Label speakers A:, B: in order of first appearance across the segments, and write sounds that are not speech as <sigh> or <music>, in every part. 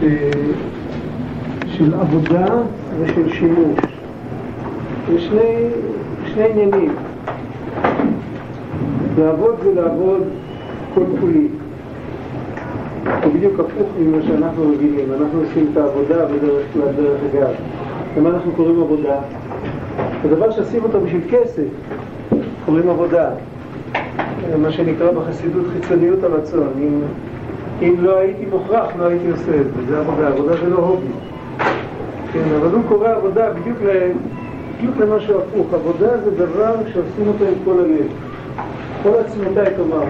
A: ש... של עבודה ושל שימוש. זה שני, שני עניינים. לעבוד זה לעבוד כל כולי. זה בדיוק הפוך ממה שאנחנו רגילים. אנחנו עושים את העבודה בדרך כלל דרך אגב. למה אנחנו קוראים עבודה? הדבר שעושים אותו בשביל כסף, קוראים עבודה. מה שנקרא בחסידות חיצוניות הרצון. אם, אם לא הייתי מוכרח, לא הייתי עושה את זה. זה עבודה. עבודה זה לא הובי. כן, אבל הוא קורא עבודה בדיוק, ל... בדיוק למשהו הפוך. עבודה זה דבר שעושים אותו עם כל הלב. כל עצמותיי תאמר.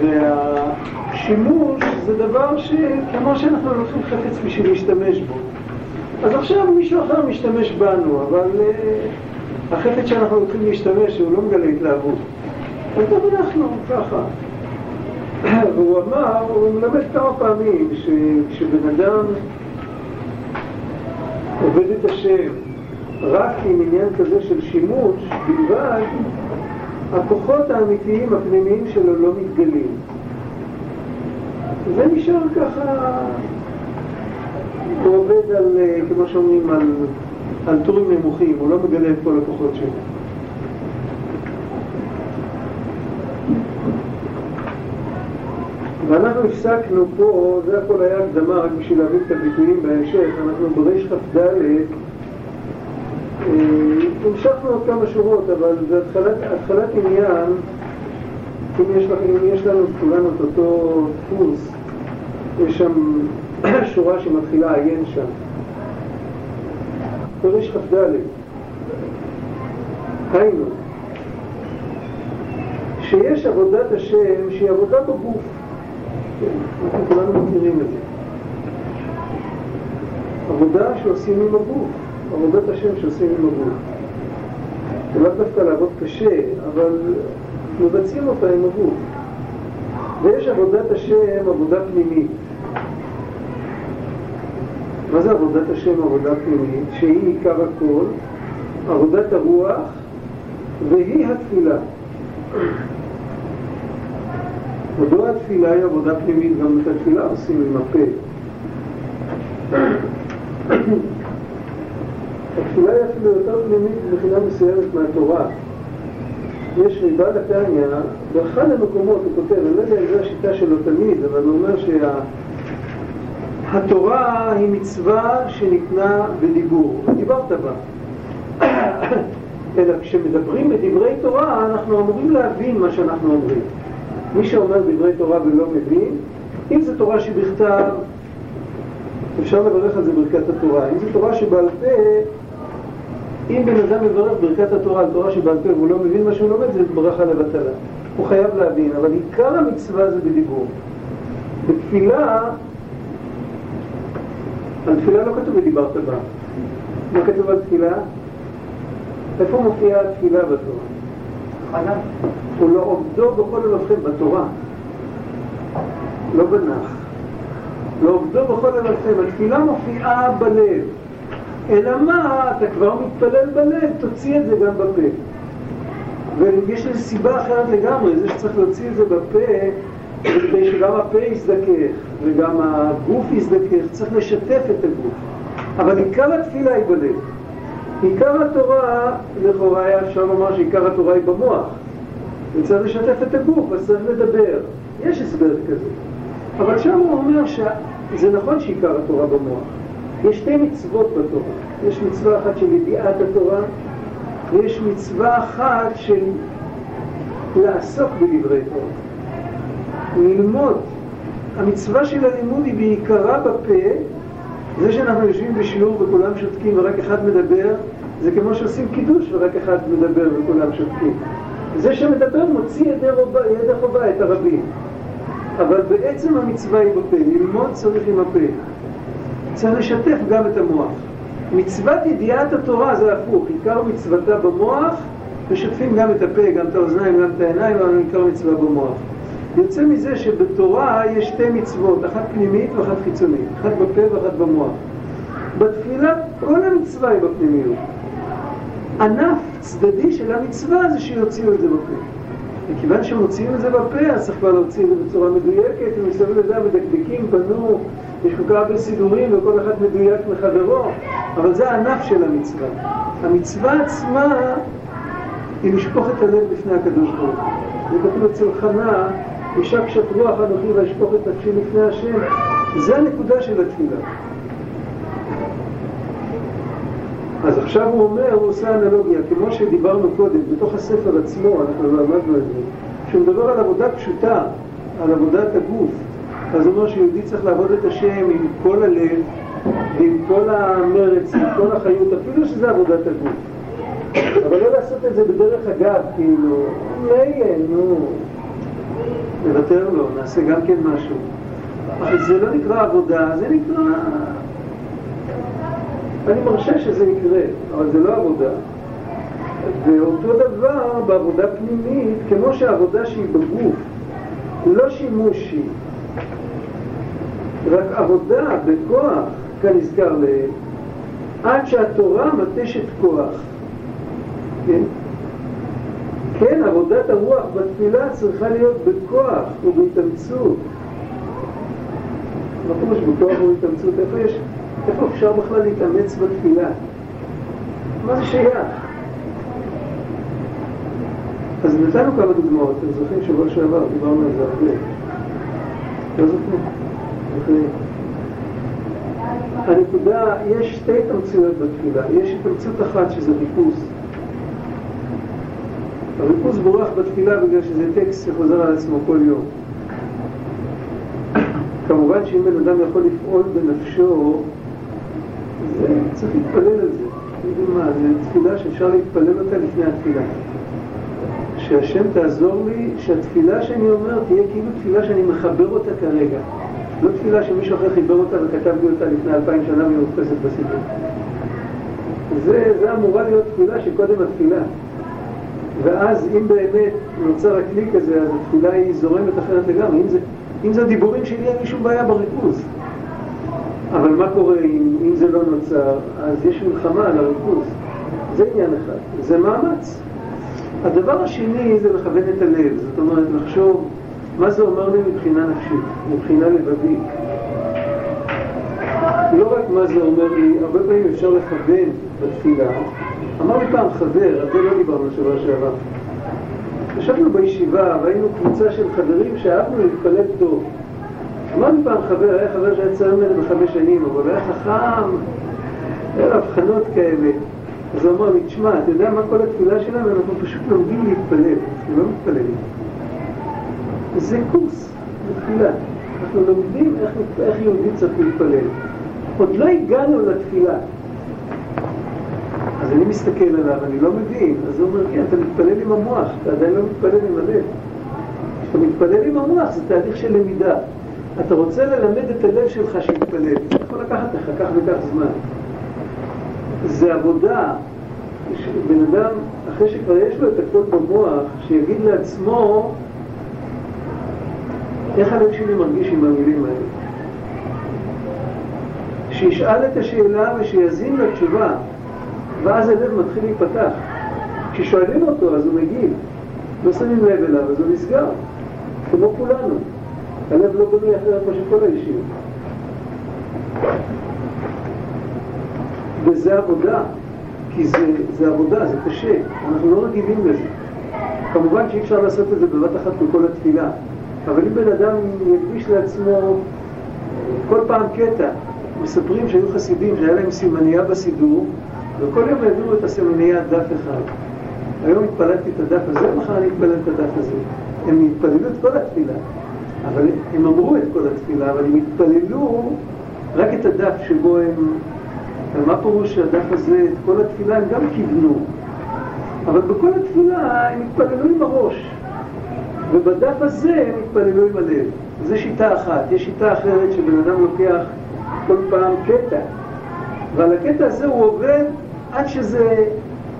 A: והשימוש זה דבר שכמו שאנחנו לוקחים חפץ בשביל להשתמש בו. אז עכשיו מישהו אחר משתמש בנו, אבל uh, החפץ שאנחנו הולכים להשתמש, הוא לא מגלה התלהבות. אז גם אנחנו ככה. <coughs> והוא אמר, הוא מלמד כמה פעמים, שכשבן אדם עובד את השם רק עם עניין כזה של שימוש בלבד, הכוחות האמיתיים הפנימיים שלו לא מתגלים. זה נשאר ככה, הוא עובד על, כמו שאומרים, על, על טורים נמוכים, הוא לא מגלה את כל הכוחות שלו. ואנחנו הפסקנו פה, זה הכל היה הקדמה רק בשביל להבין את הביטויים בהמשך, אנחנו בריש כ"ד המשכנו עוד כמה שורות, אבל זה התחלת, עניין, אם יש, אם יש לנו כולנו את אותו דפוס, יש שם <clears throat> שורה שמתחילה עיין שם. פרש כ"ד, היינו, שיש עבודת השם שהיא עבודה בגוף. אנחנו כולנו מכירים את זה. עבודה שעושים עם הגוף, עבודת השם שעושים עם הגוף. זה לא דווקא לעבוד קשה, אבל מבצעים אותה עם הגוף. ויש עבודת השם, עבודה פנימית. מה זה עבודת השם, עבודה פנימית? שהיא עיקר הכל, עבודת הרוח, והיא התפילה. מדוע התפילה היא עבודה פנימית? גם את התפילה עושים עם הפה. התפילה היא אפילו יותר פנימית מבחינה מסוימת מהתורה. יש ריבה לתניא, באחד המקומות הוא כותב, אני לא יודע אם זו השיטה שלו תמיד, אבל הוא אומר שהתורה היא מצווה שניתנה בדיבור, דיברת בה. <coughs> אלא כשמדברים בדברי תורה, אנחנו אמורים להבין מה שאנחנו אומרים. מי שאומר דברי תורה ולא מבין, אם זו תורה שבכתב, אפשר לברך על זה ברכת התורה. אם זו תורה שבעל פה, אם בן אדם מברך ברכת התורה על תורה שבעל פה והוא לא מבין מה שהוא לומד, זה ברכה לבטלה. הוא חייב להבין, אבל עיקר המצווה זה בדיבור. בתפילה, על תפילה לא כתוב ודיברת בה. מה כתוב על תפילה? איפה מופיעה התפילה בתורה? חנה. ולא עובדו בכל אלוהיכם בתורה, לא בנח. לא עובדו בכל אלוהיכם, התפילה מופיעה בלב. אלא מה, אתה כבר מתפלל בלב, תוציא את זה גם בפה. ויש לזה סיבה אחרת לגמרי, זה שצריך להוציא את זה בפה, כדי שגם הפה יזדכך, וגם הגוף יזדכך, צריך לשתף את הגוף. אבל עיקר התפילה היא בלב. עיקר התורה, לכאורה היה אפשר לומר שעיקר התורה היא במוח. וצריך לשתף את הגוף, אז צריך לדבר. יש הסבר כזה. אבל שם הוא אומר שזה נכון שעיקר התורה במוח. יש שתי מצוות בתורה. יש מצווה אחת של ידיעת התורה, ויש מצווה אחת של לעסוק בדברי תורה. ללמוד. המצווה של הלימוד היא בעיקרה בפה. זה שאנחנו יושבים בשיעור וכולם שותקים ורק אחד מדבר, זה כמו שעושים קידוש ורק אחד מדבר וכולם שותקים. זה שמדבר מוציא ידי, רובה, ידי חובה את הרבים. אבל בעצם המצווה היא בפה, ללמוד צריך עם הפה. צריך לשתף גם את המוח. מצוות ידיעת התורה זה הפוך, עיקר מצוותה במוח, משתפים גם את הפה, גם את האוזניים, גם את העיניים, אבל עיקר מצווה במוח. יוצא מזה שבתורה יש שתי מצוות, אחת פנימית ואחת חיצונית, אחת בפה ואחת במוח. בתפילה כל המצווה היא בפנימיות. ענף צדדי של המצווה זה שיוציאו את זה בפה. וכיוון שמוציאים את זה בפה, אז צריך כבר להוציא את זה בצורה מדויקת, ומסביב לזה המדקדקים בנו, יש כל כך הרבה סידורים וכל אחד מדויק מחברו, אבל זה הענף של המצווה. המצווה עצמה היא לשפוך את הלב בפני הקדוש ברוך הוא. זה כתוב אצל חנה, אישה קשת רוח אנוכי ואשפוך את נפשי לפני השם. זה הנקודה של התפילה. אז עכשיו הוא אומר, הוא עושה אנלוגיה, כמו שדיברנו קודם, בתוך הספר עצמו, אנחנו לא למדנו את זה, שהוא מדבר על עבודה פשוטה, על עבודת הגוף, אז הוא אומר שיהודי צריך לעבוד את השם עם כל הלב ועם כל המרץ, עם כל החיות, אפילו שזה עבודת הגוף. אבל לא לעשות את זה בדרך אגב, כאילו, מילא, נו, נוותר לו, נעשה גם כן משהו. אבל זה לא נקרא עבודה, זה נקרא... אני מרשה שזה יקרה, אבל זה לא עבודה. ואותו דבר בעבודה פנימית, כמו שעבודה שהיא בגוף, לא שימושי, רק עבודה בכוח, כנזכר לעיל, עד שהתורה מתשת כוח. כן? כן, עבודת הרוח בתפילה צריכה להיות בכוח ובהתאמצות. מה פירוש בכוח ובהתאמצות? איפה יש, איפה אפשר בכלל להתאמץ בתפילה? מה זה שייך? אז נתנו כמה דוגמאות, אתם זוכרים שבוע שעבר, דיברנו על זה הרבה. לא זוכרים? הנקודה, יש שתי התאמצויות בתפילה. יש התאמצות אחת שזה ריכוז. הריכוז בורח בתפילה בגלל שזה טקסט שחוזר על עצמו כל יום. כמובן שאם בן אדם יכול לפעול בנפשו, צריך להתפלל על זה. יודעים מה, זו תפילה שאפשר להתפלל אותה לפני התפילה. שהשם תעזור לי, שהתפילה שאני אומר תהיה כאילו תפילה שאני מחבר אותה כרגע. לא תפילה שמישהו אחר חיבר אותה וכתב לי אותה לפני אלפיים שנה והיא מודפסת בסיפור. זה, זה אמורה להיות תפילה שקודם התפילה. ואז אם באמת נוצר הכלי כזה, אז התפילה היא זורמת אחרת לגמרי. אם זה, אם זה דיבורים שלי, אין לי שום בעיה בריכוז. אבל מה קורה אם, אם זה לא נוצר? אז יש מלחמה על הריכוז. זה עניין אחד. זה מאמץ. הדבר השני זה לכוון את הלב. זאת אומרת, לחשוב מה זה אומר לי מבחינה נפשית, מבחינה לבבית. לא רק מה זה אומר לי, הרבה פעמים אפשר לכוון בתפילה. אמר לי פעם חבר, על זה לא דיברנו שבוע שעבר. ישבנו בישיבה והיינו קבוצה של חברים שאהבנו להתפלל טוב. אמר לי פעם חבר, היה חבר שהיה צער ממנו בחמש שנים, אבל היה חכם, היה לו הבחנות כאלה. אז הוא אמר לי, תשמע, אתה יודע מה כל התפילה שלנו? אנחנו פשוט לומדים להתפלל, אנחנו לא מתפללים. זה קורס בתפילה. אנחנו לומדים איך, איך יהודי צריך להתפלל. עוד לא הגענו לתפילה. אז אני מסתכל עליו, אני לא מבין. אז הוא אומר, כן, אתה מתפלל עם המוח, אתה עדיין לא מתפלל עם הלב. כשאתה מתפלל עם המוח זה תהליך של למידה. אתה רוצה ללמד את הלב שלך שיתפלל. זה יכול לקחת לך כך וכך זמן. זה עבודה. בן אדם, אחרי שכבר יש לו את הכל במוח, שיגיד לעצמו איך הלב שלי מרגיש עם המילים האלה. שישאל את השאלה ושיזין לתשובה, ואז הלב מתחיל להיפתח. כששואלים אותו אז הוא מגיב, לא שמים לב אליו, אז הוא נסגר, כמו כולנו. הלב לא בנוי אחרת מה שכל האישים. וזה עבודה, כי זה, זה עבודה, זה קשה, אנחנו לא רגילים לזה. כמובן שאי אפשר לעשות את זה בבת אחת בכל התפילה, אבל אם בן אדם יקדיש לעצמו כל פעם קטע, מספרים שהיו חסידים שהיה להם סימניה בסידור, וכל יום העבירו את הסימניה דף אחד. היום התפללתי את הדף הזה, מחר אני אתפלל את הדף הזה. הם התפללו את כל התפילה, אבל הם אמרו את כל התפילה, אבל הם התפללו רק את הדף שבו הם... ומה פירוש שהדף הזה, את כל התפילה הם גם כיוונו, אבל בכל התפילה הם התפללו עם הראש. ובדף הזה הם התפללו עם הלב. זו שיטה אחת. יש שיטה אחרת שבן אדם לוקח כל פעם קטע, ועל הקטע הזה הוא עובד עד שזה,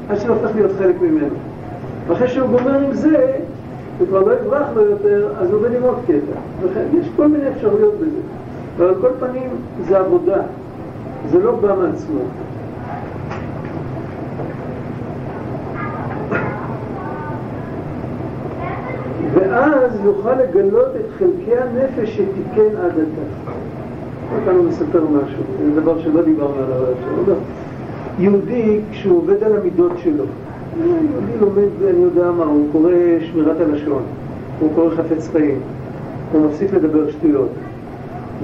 A: עד שזה הופך להיות חלק ממנו. ואחרי שהוא גומר עם זה, וכבר לא יברח לו יותר, אז הוא עובד עם עוד קטע. וכן, יש כל מיני אפשרויות בזה. אבל על כל פנים זה עבודה, זה לא בא מעצמו. ואז יוכל לגלות את חלקי הנפש שתיקן עד עתה. כאן הוא מספר משהו, זה דבר שלא דיברנו עליו עכשיו. יהודי, כשהוא עובד על המידות שלו, יהודי לומד, אני יודע מה, הוא קורא שמירת הלשון, הוא קורא חפץ חיים, הוא מפסיק לדבר שטויות,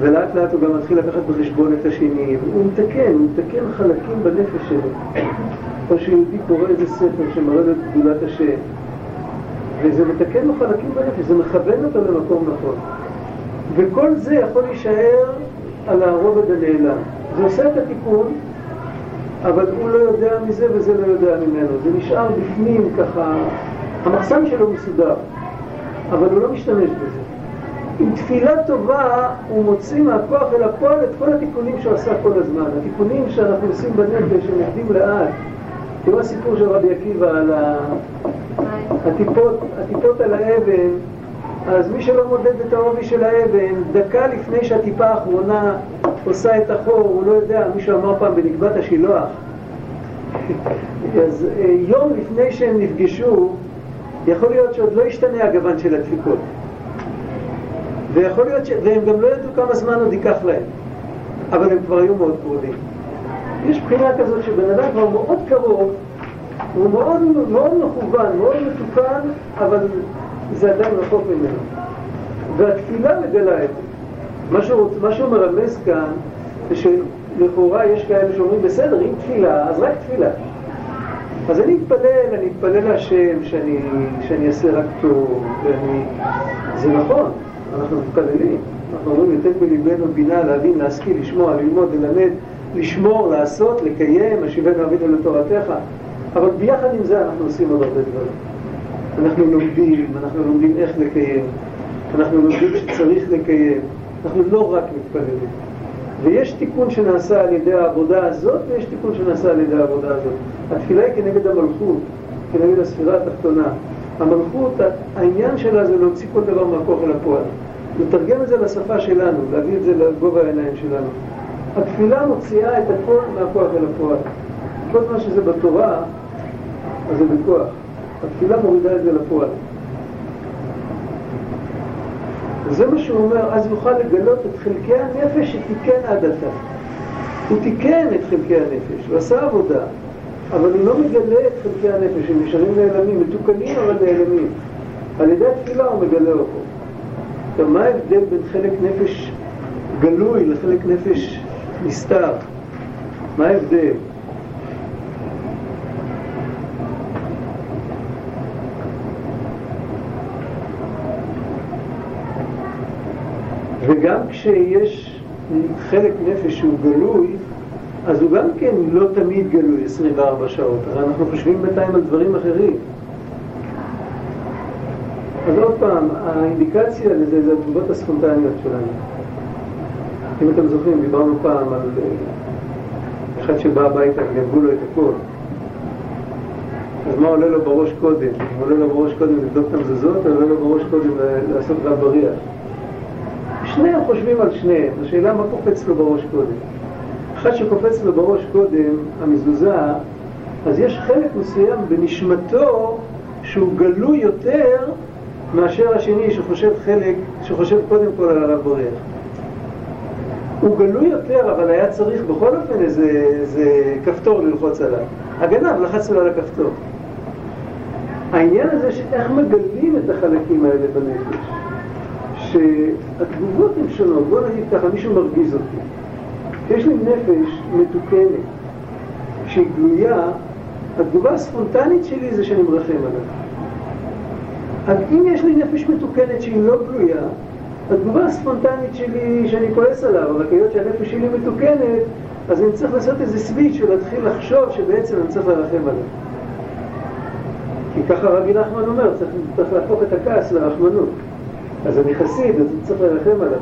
A: ולאט לאט הוא גם מתחיל לקחת בחשבון את השני, הוא מתקן, הוא מתקן חלקים בנפש שלו. או שיהודי קורא איזה ספר שמראה לו את גדולת השם, וזה מתקן לו חלקים בנפש, זה מכוון אותו למקום נכון. וכל זה יכול להישאר על הרובד הנעלם. זה עושה את התיקון, אבל הוא לא יודע מזה וזה לא יודע ממנו. זה נשאר בפנים ככה, המחסן שלו מסודר, אבל הוא לא משתמש בזה. עם תפילה טובה הוא מוציא מהכוח אל הפועל את כל התיקונים שהוא עשה כל הזמן. התיקונים שאנחנו עושים בנפש, הם עובדים לאט. תראו הסיפור של רבי עקיבא על הטיפות, הטיפות על האבן, אז מי שלא מודד את העובי של האבן, דקה לפני שהטיפה האחרונה עושה את החור, הוא לא יודע, מישהו אמר פעם בנקבת השילוח, <laughs> אז אה, יום לפני שהם נפגשו, יכול להיות שעוד לא ישתנה הגוון של הדפיקות. ויכול להיות ש... והם גם לא ידעו כמה זמן עוד ייקח להם, אבל הם כבר היו מאוד קרובים. יש בחינה כזאת שבן אדם כבר מאוד קרוב, הוא מאוד, מאוד מכוון, מאוד מתוקן, אבל זה עדיין רחוק ממנו. והתפילה מגלה את זה. מה שהוא, מה שהוא מרמז כאן, זה שלכאורה יש כאלה שאומרים, בסדר, אם תפילה, אז רק תפילה. אז אני אתפלל, אני אתפלל להשם שאני, שאני אעשה רק טוב, ואני... זה נכון, אנחנו מתפללים. אנחנו אומרים, לתת בליבנו בינה, להבין, להשכיל, לשמוע, ללמוד, ללמד, לשמור, לעשות, לקיים, השיבנו אבינו לתורתך. אבל ביחד עם זה אנחנו עושים עוד הרבה דברים. אנחנו לומדים, אנחנו לומדים איך לקיים, אנחנו לומדים שצריך לקיים, אנחנו לא רק מתפללים. ויש תיקון שנעשה על ידי העבודה הזאת, ויש תיקון שנעשה על ידי העבודה הזאת. התפילה היא כנגד המלכות, כנגד הספירה התחתונה. המלכות, העניין שלה זה להוציא כל דבר מהכוח אל הפועל. לתרגם את זה לשפה שלנו, להביא את זה לגובה העיניים שלנו. התפילה מוציאה את הכל מהכוח אל הפועל. כל מה שזה בתורה, אז זה בכוח. התפילה מורידה את זה לפועל. וזה מה שהוא אומר, אז יוכל לגלות את חלקי הנפש שתיקן עד עתה. הוא תיקן את חלקי הנפש, הוא עשה עבודה, אבל הוא לא מגלה את חלקי הנפש, הם נשארים נעלמים, מתוקנים אבל נעלמים. על ידי התפילה הוא מגלה אותו. עכשיו, מה ההבדל בין חלק נפש גלוי לחלק נפש נסתר? מה ההבדל? וגם כשיש חלק נפש שהוא גלוי, אז הוא גם כן לא תמיד גלוי 24 שעות, הרי אנחנו חושבים בינתיים על דברים אחרים. אז עוד פעם, האינדיקציה לזה זה התגובות הספונטניות שלנו. אם אתם זוכרים, דיברנו פעם על אה, אחד שבא הביתה, גנבו לו את הכל. אז מה עולה לו בראש קודם? עולה לו בראש קודם לבדוק את המזוזות, או עולה לו בראש קודם לעשות רב בריח? שניהם חושבים על שניהם, השאלה מה קופץ לו בראש קודם. אחד שקופץ לו בראש קודם, המזוזה, אז יש חלק מסוים בנשמתו שהוא גלוי יותר מאשר השני שחושב חלק, שחושב קודם כל על הרב בריח. הוא גלוי יותר, אבל היה צריך בכל אופן איזה, איזה כפתור ללחוץ עליו. הגנב לחץ לו על הכפתור. העניין הזה שאיך מגלים את החלקים האלה בנפש. שהתגובות הן שונות. בוא נגיד ככה, מישהו מרגיז אותי. יש לי נפש מתוקנת, שהיא גלויה, התגובה הספונטנית שלי זה שאני מרחם עליו. אז אם יש לי נפש מתוקנת שהיא לא גלויה, התגובה הספונטנית שלי שאני כועס עליו, אבל היות שהנפש שלי מתוקנת, אז אני צריך לעשות איזה סוויץ' ולהתחיל לחשוב שבעצם אני צריך לרחם עליו. כי ככה רבי נחמן אומר, צריך, צריך להפוך את הכעס לרחמנות. אז אני חסיד, אז אני צריך לרחם עליו.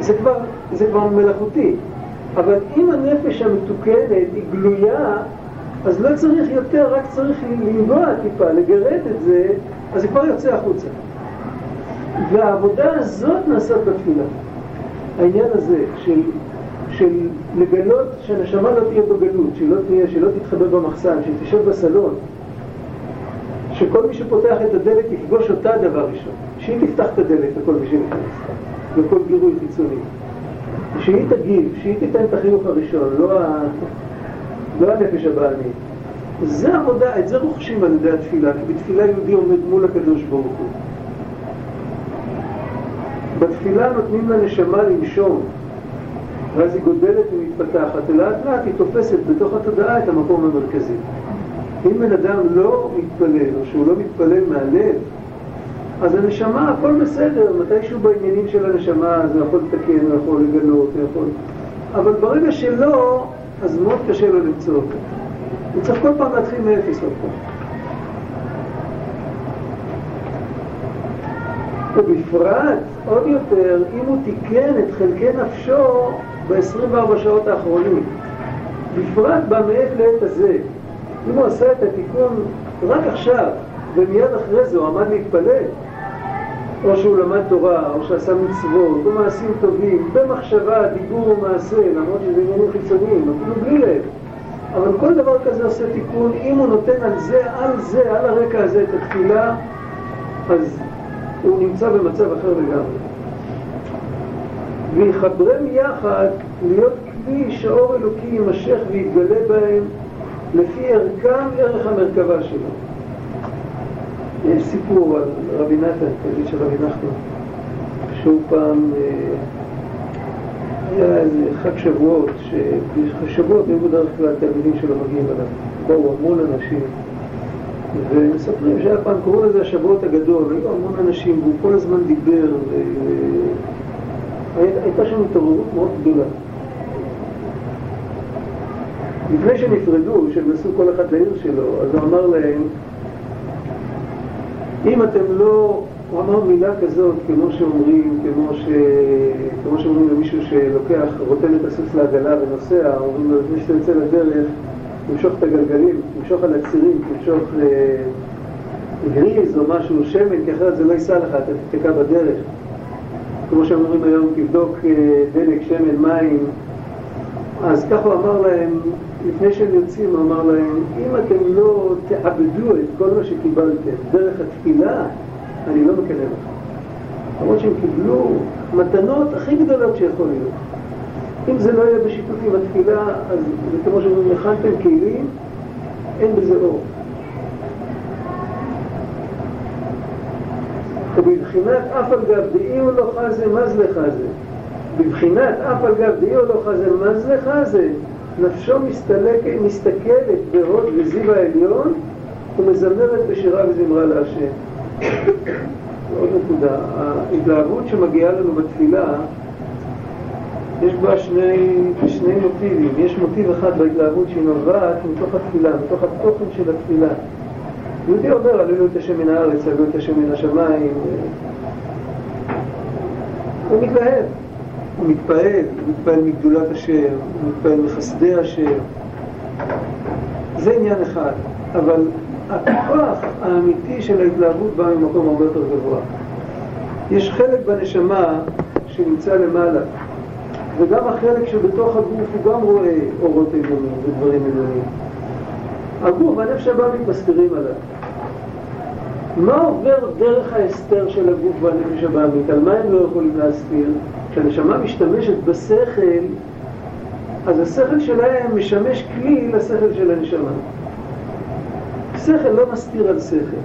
A: זה כבר, זה כבר מלאכותי. אבל אם הנפש המתוקנת היא גלויה, אז לא צריך יותר, רק צריך לנגוע טיפה, לגרד את זה, אז זה כבר יוצא החוצה. והעבודה הזאת נעשית בתפילה. העניין הזה של, של לגלות שהנשמה לא תהיה בגלות, שלא שלא תתחבא במחסן, שתשב בסלון, שכל מי שפותח את הדלת יפגוש אותה דבר ראשון, שהיא תפתח את הדלת לכל מי שנכנס, לכל גירוי חיצוני. שהיא תגיב, שהיא תיתן את החיוך הראשון, לא, ה... לא הנפש הבעלמית. זה עבודה, את זה רוכשים על ידי התפילה, כי בתפילה יהודי עומד מול הקדוש ברוך הוא. בתפילה נותנים לנשמה לנשום, ואז היא גודלת ומתפתחת, ולאט לאט היא תופסת בתוך התודעה את המקום המרכזי. אם בן אדם לא מתפלל, או שהוא לא מתפלל מהלב, אז הנשמה, הכל בסדר, מתישהו בעניינים של הנשמה, הוא יכול לתקן, הוא יכול לגלות, הוא יכול... אבל ברגע שלא, אז מאוד קשה לו למצוא אותו. הוא צריך כל פעם להתחיל מאפס עוד פעם. ובפרט, עוד יותר, אם הוא תיקן את חלקי נפשו ב-24 שעות האחרונים. בפרט במעת לעת הזה. אם הוא עשה את התיקון רק עכשיו, ומיד אחרי זה הוא עמד להתפלל, או שהוא למד תורה, או שעשה מצוות, או מעשים טובים, במחשבה, דיבור או מעשה, למרות שזה עניינים חיצוניים, אפילו בלי לב. אבל כל דבר כזה עושה תיקון, אם הוא נותן על זה, על זה, על הרקע הזה את התפילה, אז הוא נמצא במצב אחר לגמרי. ויחברם יחד להיות כלי שאור אלוקי יימשך ויתגלה בהם לפי ערכם ערך המרכבה שלו. יש סיפור על רבי נתן, תגיד של רבי נחמן, שהוא פעם אה, היה איזה חג שבועות, שבשבועות היו בדרך כלל תלמידים שלו מגיעים אליו, באו המון אנשים ומספרים שהיה פעם, קראו לזה השבועות הגדול, היו המון אנשים והוא כל הזמן דיבר והייתה שם התעוררות מאוד גדולה. לפני שנפרדו, שהם נסעו כל אחד לעיר שלו, אז הוא אמר להם אם אתם לא, הוא אמר מילה כזאת, כמו שאומרים, כמו, ש... כמו שאומרים למישהו שלוקח, רוטן את הסוס לעגלה ונוסע, אומרים לו, לפני שאתה יוצא לדרך, תמשוך את הגלגלים, תמשוך על הצירים, תמשוך אה, גריז או משהו, שמן, כי אחרת זה לא ייסע לך, אתה תתקע בדרך. כמו שאומרים היום, תבדוק אה, דלק, שמן, מים. אז ככה הוא אמר להם, לפני שהם יוצאים, הוא אמר להם, אם אתם לא תאבדו את כל מה שקיבלתם דרך התפילה, אני לא מקנא לכם. למרות שהם קיבלו מתנות הכי גדולות שיכול להיות. אם זה לא יהיה בשיתוף עם התפילה, אז זה כמו שאומרים, הכנתם כלים, אין בזה אור. ובבחינת אף על גב דאי הוא לא חזה, מז לך זה. בבחינת אף על גב דאי הוא לא חזה, מז לך זה. נפשו מסתלק, מסתכלת בהוד וזיו העליון ומזמרת בשירה וזמרה להשם. עוד נקודה, ההתלהבות שמגיעה לנו בתפילה, יש בה שני, שני מוטיבים. יש מוטיב אחד בהתלהבות שהיא נובעת מתוך התפילה, מתוך התוכן של התפילה. יהודי אומר, עלינו את השם מן הארץ, עלינו את השם מן השמיים. הוא מתלהב. הוא מתפעל, הוא מתפעל מגדולת השם, הוא מתפעל מחסדי השם. זה עניין אחד, אבל הכוח האמיתי של ההתלהבות בא ממקום הרבה יותר גבוה. יש חלק בנשמה שנמצא למעלה, וגם החלק שבתוך הגוף הוא גם רואה אורות עליונים ודברים עליונים. הגוף והנפש הבאמית מסתירים עליו. מה עובר דרך ההסתר של הגוף והנפש הבאמית? על מה הם לא יכולים להסתיר? כשהנשמה משתמשת בשכל, אז השכל שלהם משמש כלי לשכל של הנשמה. שכל לא מסתיר על שכל.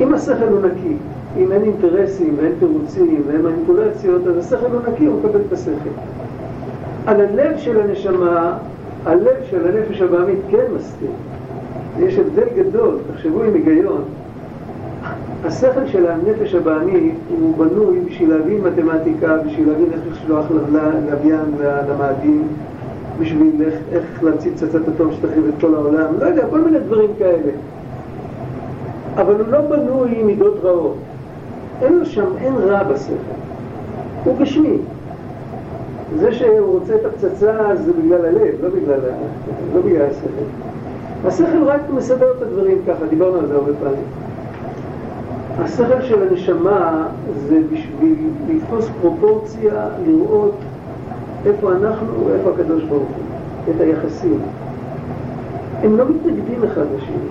A: אם השכל הוא נקי, אם אין אינטרסים ואין תירוצים ואין מניפולציות, אז השכל הוא נקי, הוא מקבל את השכל. על הלב של הנשמה, הלב של הנפש הבאמית כן מסתיר. יש הבדל גדול, תחשבו עם היגיון. השכל של הנפש הבעמית הוא בנוי בשביל להבין מתמטיקה, בשביל להבין איך לשלוח לוויין למאדים, בשביל איך, איך להמציא פצצת אטום שתחריב את כל העולם, לא יודע, כל מיני דברים כאלה. אבל הוא לא בנוי עם מידות רעות. אין לו שם, אין רע בשכל. הוא גשמי. זה שהוא רוצה את הפצצה זה בגלל הלב, לא בגלל, לא בגלל השכל. השכל רק מסדר את הדברים ככה, דיברנו על זה הרבה פעמים. השכל של הנשמה זה בשביל לתפוס פרופורציה, לראות איפה אנחנו ואיפה הקדוש ברוך הוא, את היחסים. הם לא מתנגדים אחד לשני.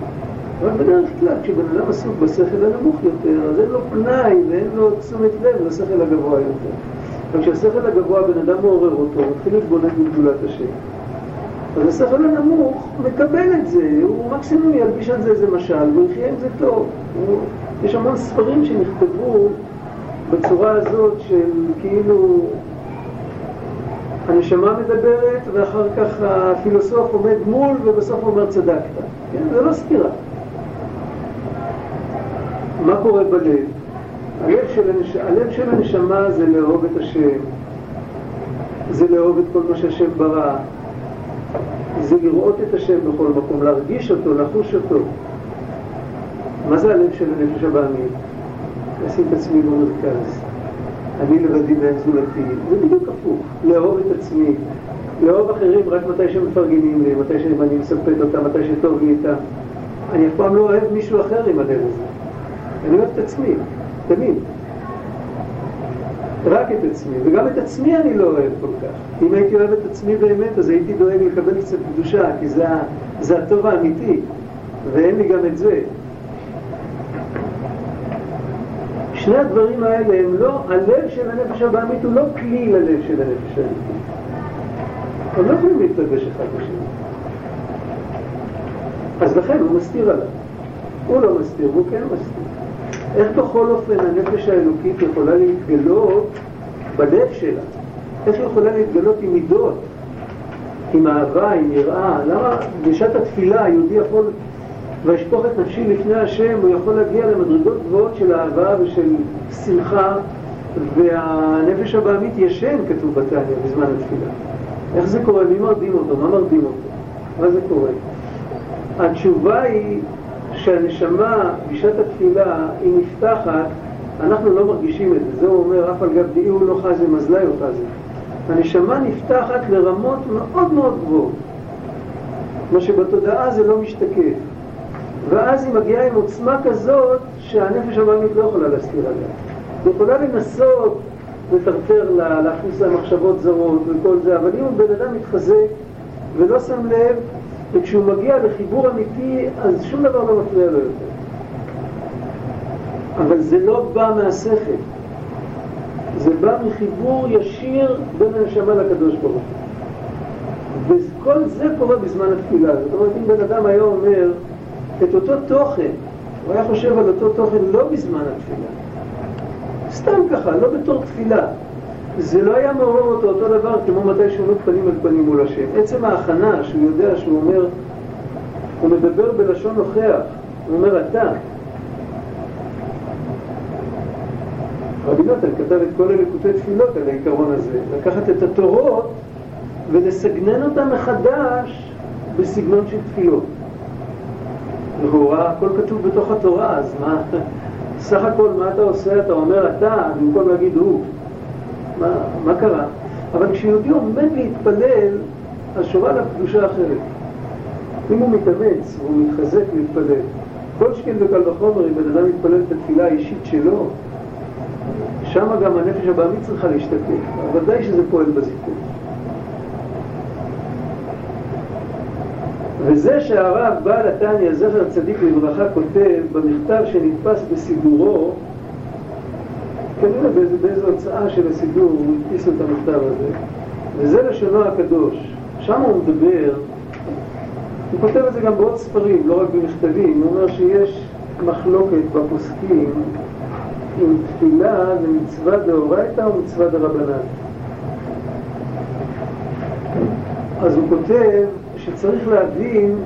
A: אבל בדרך כלל כשבן אדם עסוק בשכל הנמוך יותר, אז אין לו פנאי ואין לו תשומת לב לשכל הגבוה יותר. אבל כשהשכל הגבוה בן אדם מעורר אותו, מתחיל להתבונן בגדולת השם. אז השכל הנמוך מקבל את זה, הוא מקסימום ילביש על זה איזה משל, והוא יחיה עם זה טוב. הוא... יש המון ספרים שנכתבו בצורה הזאת של כאילו הנשמה מדברת ואחר כך הפילוסוף עומד מול ובסוף אומר צדקת. כן? זה לא סתירה. מה קורה בלב? הלב של, הנש... הלב של הנשמה זה לאהוב את השם, זה לאהוב את כל מה שהשם ברא, זה לראות את השם בכל מקום, להרגיש אותו, לחוש אותו. מה זה הלב של הנפש הבעמית? לשים את עצמי במרכז. אני לבדי ואין זולתי. זה בדיוק הפוך. לאהוב את עצמי. לאהוב אחרים רק מתי שמפרגנים לי, מתי שאני מספק אותם, מתי שטוב לי איתם. אני אף פעם לא אוהב מישהו אחר עם הלב הזה. אני אוהב את עצמי, תמיד. רק את עצמי, וגם את עצמי אני לא אוהב כל כך. אם הייתי אוהב את עצמי באמת, אז הייתי דואג לקבל קצת קדושה, כי זה, זה הטוב האמיתי, ואין לי גם את זה. שני הדברים האלה הם לא, הלב של הנפש הבעמית הוא לא כלי ללב של הנפש האמיתית. הם לא יכולים להתלבש אחד בשני. אז לכן הוא מסתיר עליו. הוא לא מסתיר, הוא כן מסתיר. איך בכל אופן הנפש האלוקית יכולה להתגלות בלב שלה? איך היא יכולה להתגלות עם מידות, עם אהבה, עם יראה? למה בשעת התפילה היהודי יכול ואשפוך את נפשי לפני השם, הוא יכול להגיע למדרגות גבוהות של אהבה ושל שמחה, והנפש הבעמית ישן, כתוב בתניא, בזמן התפילה. איך זה קורה? מי מרדים אותו? מה מרדים אותו? מה זה קורה? התשובה היא שהנשמה בשעת התפילה היא נפתחת, אנחנו לא מרגישים את זה. זה הוא אומר, אף על גב דאי הוא לא חזה מזלי או חזה. הנשמה נפתחת לרמות מאוד מאוד גבוהות. מה שבתודעה זה לא משתקף. ואז היא מגיעה עם עוצמה כזאת שהנפש הבאמית לא יכולה להסתיר עליה. היא יכולה לנסות לטרטר לה, להכניס לה מחשבות זרות וכל זה, אבל אם בן אדם מתחזק ולא שם לב, וכשהוא מגיע לחיבור אמיתי, אז שום דבר לא מפריע לו יותר. אבל זה לא בא מהשכל, זה בא מחיבור ישיר בין הנשמה לקדוש ברוך הוא. וכל זה קורה בזמן התפילה. זאת אומרת, אם בן אדם היה אומר, את אותו תוכן, הוא היה חושב על אותו תוכן לא בזמן התפילה, סתם ככה, לא בתור תפילה. זה לא היה מעורר אותו אותו דבר כמו מתי שהוא עומד פנים אל פנים מול השם. עצם ההכנה שהוא יודע שהוא אומר, הוא מדבר בלשון נוכח, הוא אומר אתה. רבי נתן כתב את כל הלקוטי תפילות על העיקרון הזה, לקחת את התורות ולסגנן אותן מחדש בסגנון של תפילות. לכאורה הכל כתוב בתוך התורה, אז מה, סך הכל מה אתה עושה? אתה אומר אתה, במקום להגיד הוא. מה, מה קרה? אבל כשיהודי עומד להתפלל, אז שורה לה קדושה אחרת. אם הוא מתאמץ והוא מתחזק להתפלל, כל שכן וקל וחומר, אם בן אדם מתפלל את התפילה האישית שלו, שמה גם הנפש הבעמית צריכה להשתתף. ודאי שזה פועל בזיכוי. וזה שהרב בעל התניא, זכר צדיק לברכה, כותב במכתב שנתפס בסידורו, כנראה באיזו, באיזו הוצאה של הסידור הוא הדפיס את המכתב הזה, וזה לשונו הקדוש. שם הוא מדבר, הוא כותב את זה גם בעוד ספרים, לא רק במכתבים, הוא אומר שיש מחלוקת בפוסקים אם תפילה זה דאורייתא או מצווה דרבנן. אז הוא כותב שצריך להבין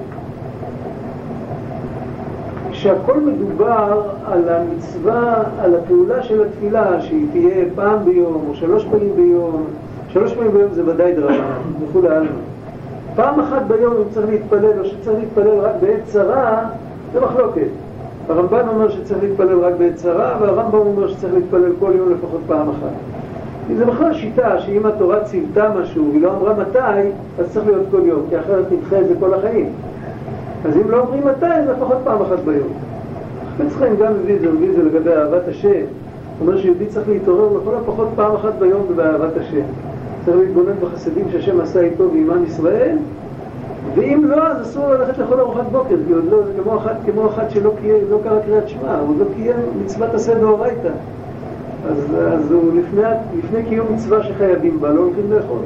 A: שהכל מדובר על המצווה, על הפעולה של התפילה, שהיא תהיה פעם ביום או שלוש פעמים ביום, שלוש פעמים ביום זה ודאי דרמה, וכולי עלמא. פעם אחת ביום אם צריך להתפלל או שצריך להתפלל רק בעת צרה, זה מחלוקת. הרמב"ן אומר שצריך להתפלל רק בעת צרה, והרמב"ם אומר שצריך להתפלל כל יום לפחות פעם אחת. כי זה בכלל שיטה שאם התורה ציוותה משהו והיא לא אמרה מתי, אז צריך להיות כל יום, כי אחרת נדחה את זה כל החיים. אז אם לא אומרים מתי, אז לפחות פעם אחת ביום. חפץ חיים גם מביא את זה, מביא את זה לגבי אהבת השם. אומר שיהודי צריך להתעורר לכל הפחות פעם אחת ביום באהבת השם. צריך להתבונן בחסדים שהשם עשה איתו ועם עם ישראל, ואם לא, אז אסור ללכת לכל ארוחת בוקר, כי עוד לא, זה כמו אחת, כמו אחת שלא לא קרא קריאת שמע, הוא לא קיים מצוות עשה דאורייתא. אז, אז הוא לפני, לפני קיום מצווה שחייבים בה, לא הולכים לאכול.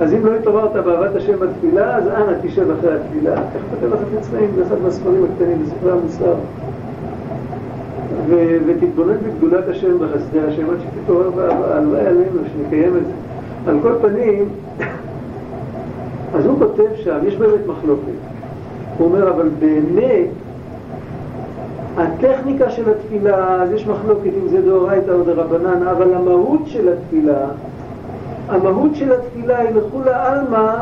A: אז אם לא התעוררת באהבת השם בתפילה, אז אנא תשב אחרי התפילה. איך כותב לך מצרים באחד מהספרים הקטנים בספרי המוסר. ותתבונן בגדולת השם בחסדי השם עד שתתעורר והלוואי עלינו שנקיים את זה. על כל פנים, <coughs> אז הוא כותב שם, יש באמת מחלוקת. הוא אומר, אבל באמת, הטכניקה של התפילה, אז יש מחלוקת אם זה דאורייתא או דרבנן, אבל המהות של התפילה, המהות של התפילה היא לכולי עלמא,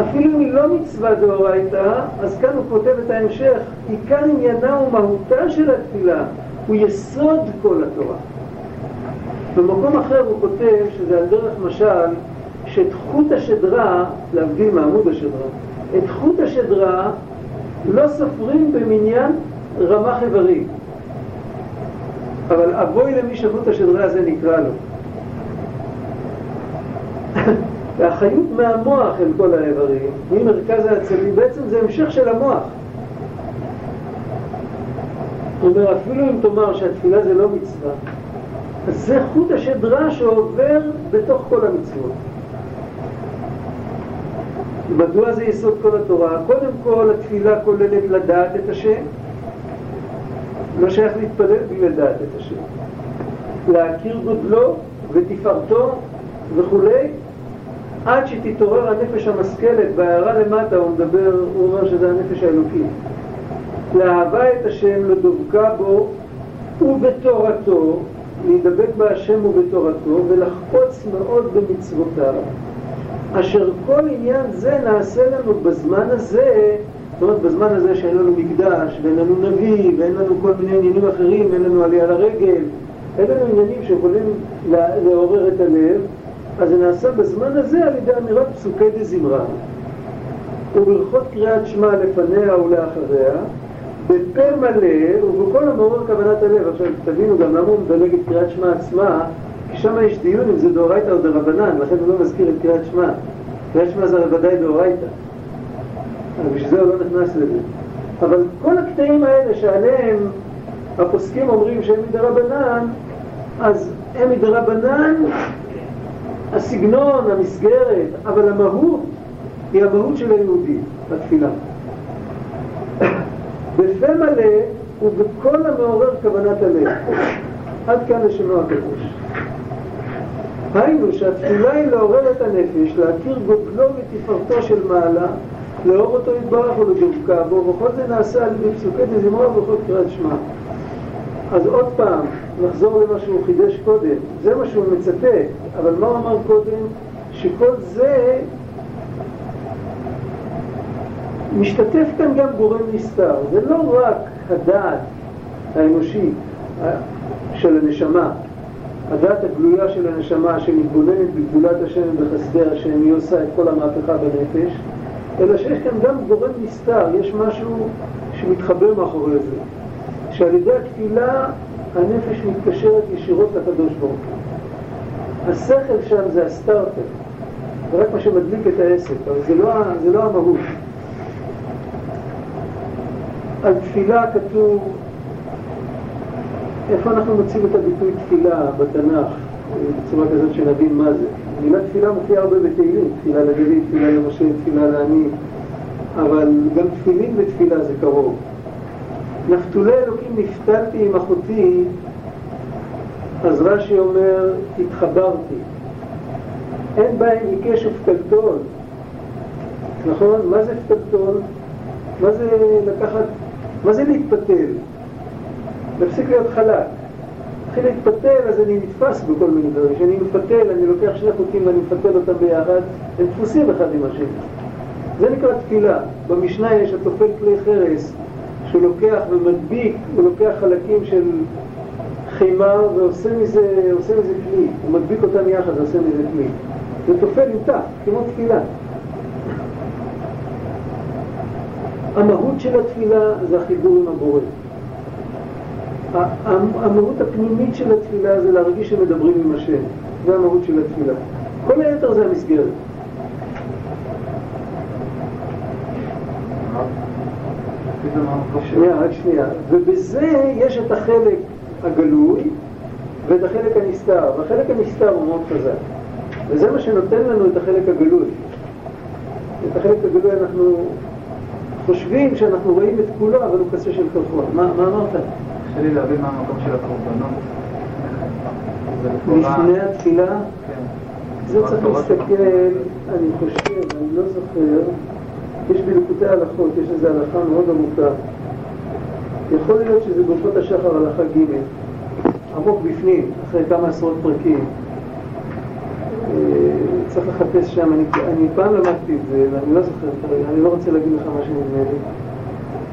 A: אפילו אם היא לא מצווה דאורייתא, אז כאן הוא כותב את ההמשך, עיקר עניינה ומהותה של התפילה, הוא יסוד כל התורה. במקום אחר הוא כותב שזה על דרך משל, שאת חוט השדרה, להבדיל מעמוד השדרה, את חוט השדרה לא סופרים במניין רמ"ח איברים. אבל אבוי למי שחוט השדרה הזה נקרא לו. <laughs> והחיות מהמוח אל כל האיברים, ממרכז העצבים, בעצם זה המשך של המוח. זאת אומרת, אפילו אם תאמר שהתפילה זה לא מצווה, אז זה חוט השדרה שעובר בתוך כל המצוות. מדוע זה יסוד כל התורה? קודם כל התפילה כוללת לדעת את השם, לא שייך להתפלל בלי לדעת את השם. להכיר גודלו ותפארתו וכולי, עד שתתעורר הנפש המשכלת, בהערה למטה הוא מדבר, הוא אומר שזה הנפש האלוקית. לאהבה את השם, לדבקה בו ובתורתו, להידבק בהשם ובתורתו, ולחפוץ מאוד במצוותיו, אשר כל עניין זה נעשה לנו בזמן הזה, זאת אומרת בזמן הזה שאין לנו מקדש, ואין לנו נביא, ואין לנו כל מיני עניינים אחרים, אין לנו עלייה לרגל, אין לנו עניינים שיכולים לעורר את הלב, אז זה נעשה בזמן הזה על ידי אמירת פסוקי דזמרה וברכות קריאת שמע לפניה ולאחריה בפה מלא ובכל המעורר כוונת הלב. עכשיו תבינו גם למה הוא מדלג את קריאת שמע עצמה כי שם יש דיון אם זה דאורייתא או דרבנן לכן הוא לא מזכיר את קריאת שמע. קריאת שמע זה בוודאי דאורייתא בשביל זה לא נכנס לזה אבל כל הקטעים האלה שעליהם הפוסקים אומרים שהם מדרבנן אז הם מדרבנן הסגנון, המסגרת, אבל המהות היא המהות של היהודי בתפילה. בפה מלא ובכל המעורר כוונת הלב. עד כאן לשונו הקדוש. היינו שהתפילה היא לעורר את הנפש, להכיר גודלו ותפארתו של מעלה, לאור אותו יתברך ולדבקה בו, וכל זה נעשה על ידי פסוקי דזמרה ובכל קריאת שמע. אז עוד פעם, נחזור למה שהוא חידש קודם, זה מה שהוא מצטט, אבל מה הוא אמר קודם? שכל זה משתתף כאן גם גורם נסתר, זה לא רק הדעת האנושי של הנשמה, הדעת הגלויה של הנשמה שמתבוננת בגבולת השם ובחסדי השם, היא עושה את כל המהפכה בנפש, אלא שיש כאן גם גורם נסתר, יש משהו שמתחבר מאחורי זה. שעל ידי התפילה הנפש מתקשרת ישירות לקדוש ברוך הוא. השכל שם זה הסטארטר, זה רק מה שמדליק את העסק, אבל זה לא, זה לא המהות. על תפילה כתוב, איפה אנחנו מוצאים את הביטוי תפילה בתנ"ך, בצורה כזאת שנבין מה זה. המילה תפילה מופיעה הרבה בתהילים, תפילה לדוד, תפילה למשה, תפילה לעני, אבל גם תפילין ותפילה זה קרוב. נפתולי אלוקים נפתלתי עם אחותי, אז רש"י אומר, התחברתי. אין בהם עיקש ופתלתול. נכון? מה זה פתלתול? מה זה לקחת, מה זה להתפתל? להפסיק להיות חלק. מתחיל להתפתל, אז אני נתפס בכל מיני דברים. כשאני מפתל, אני לוקח שני חוקים ואני מפתל אותם ביחד, הם דפוסים אחד עם השני. זה נקרא תפילה. במשנה יש התופל כלי חרס, שהוא לוקח ומדביק, הוא לוקח חלקים של חימה ועושה מזה, מזה כלי, הוא מדביק אותם יחד ועושה מזה כלי. זה תופל תא, כמו תפילה. המהות של התפילה זה החיבור עם הבורא. המהות הפנימית של התפילה זה להרגיש שמדברים עם השם, זה המהות של התפילה. כל היתר זה המסגרת. שנייה, רק שנייה. ובזה יש את החלק הגלוי ואת החלק הנסתר, והחלק הנסתר הוא מאוד חזק. וזה מה שנותן לנו את החלק הגלוי. את החלק הגלוי אנחנו חושבים שאנחנו רואים את כולו, אבל הוא קשה של כלכות. מה, מה אמרת?
B: קשה לי להבין מה המקום של הקורבנות.
A: לפני התפילה?
B: כן.
A: זה צריך להסתכל, אני חושב, אני לא זוכר, יש בליקוטי הלכות, יש איזו הלכה מאוד עמוקה. יכול להיות שזה ברכות השחר הלכה ג', עמוק בפנים, אחרי כמה עשרות פרקים. אה, צריך לחפש שם, אני, אני פעם למדתי את זה, ואני לא זוכר כרגע, אני לא רוצה להגיד לך מה שנדמה לי.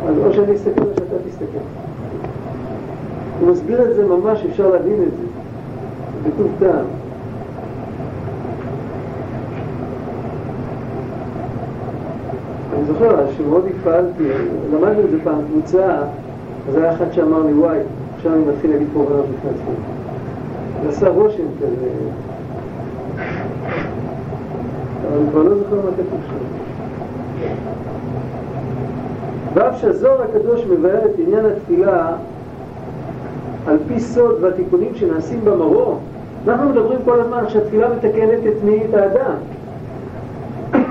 A: אז או שאני אסתכל או שאתה תסתכל. הוא מסביר את זה ממש, אפשר להבין את זה, בטוב טעם. אני זוכר שמאוד הפעלתי, למדנו את זה פעם, קבוצה, אז היה אחד שאמר לי, וואי, עכשיו אני מתחיל להגיד פה רעיונות בפני עצמי. זה עשה רושם כזה. אבל אני כבר לא זוכר מה כתוב שם. ואף שהזוהר הקדוש מבאר את עניין התפילה על פי סוד והתיקונים שנעשים במרום, אנחנו מדברים כל הזמן שהתפילה מתקנת את מי? את האדם. <coughs>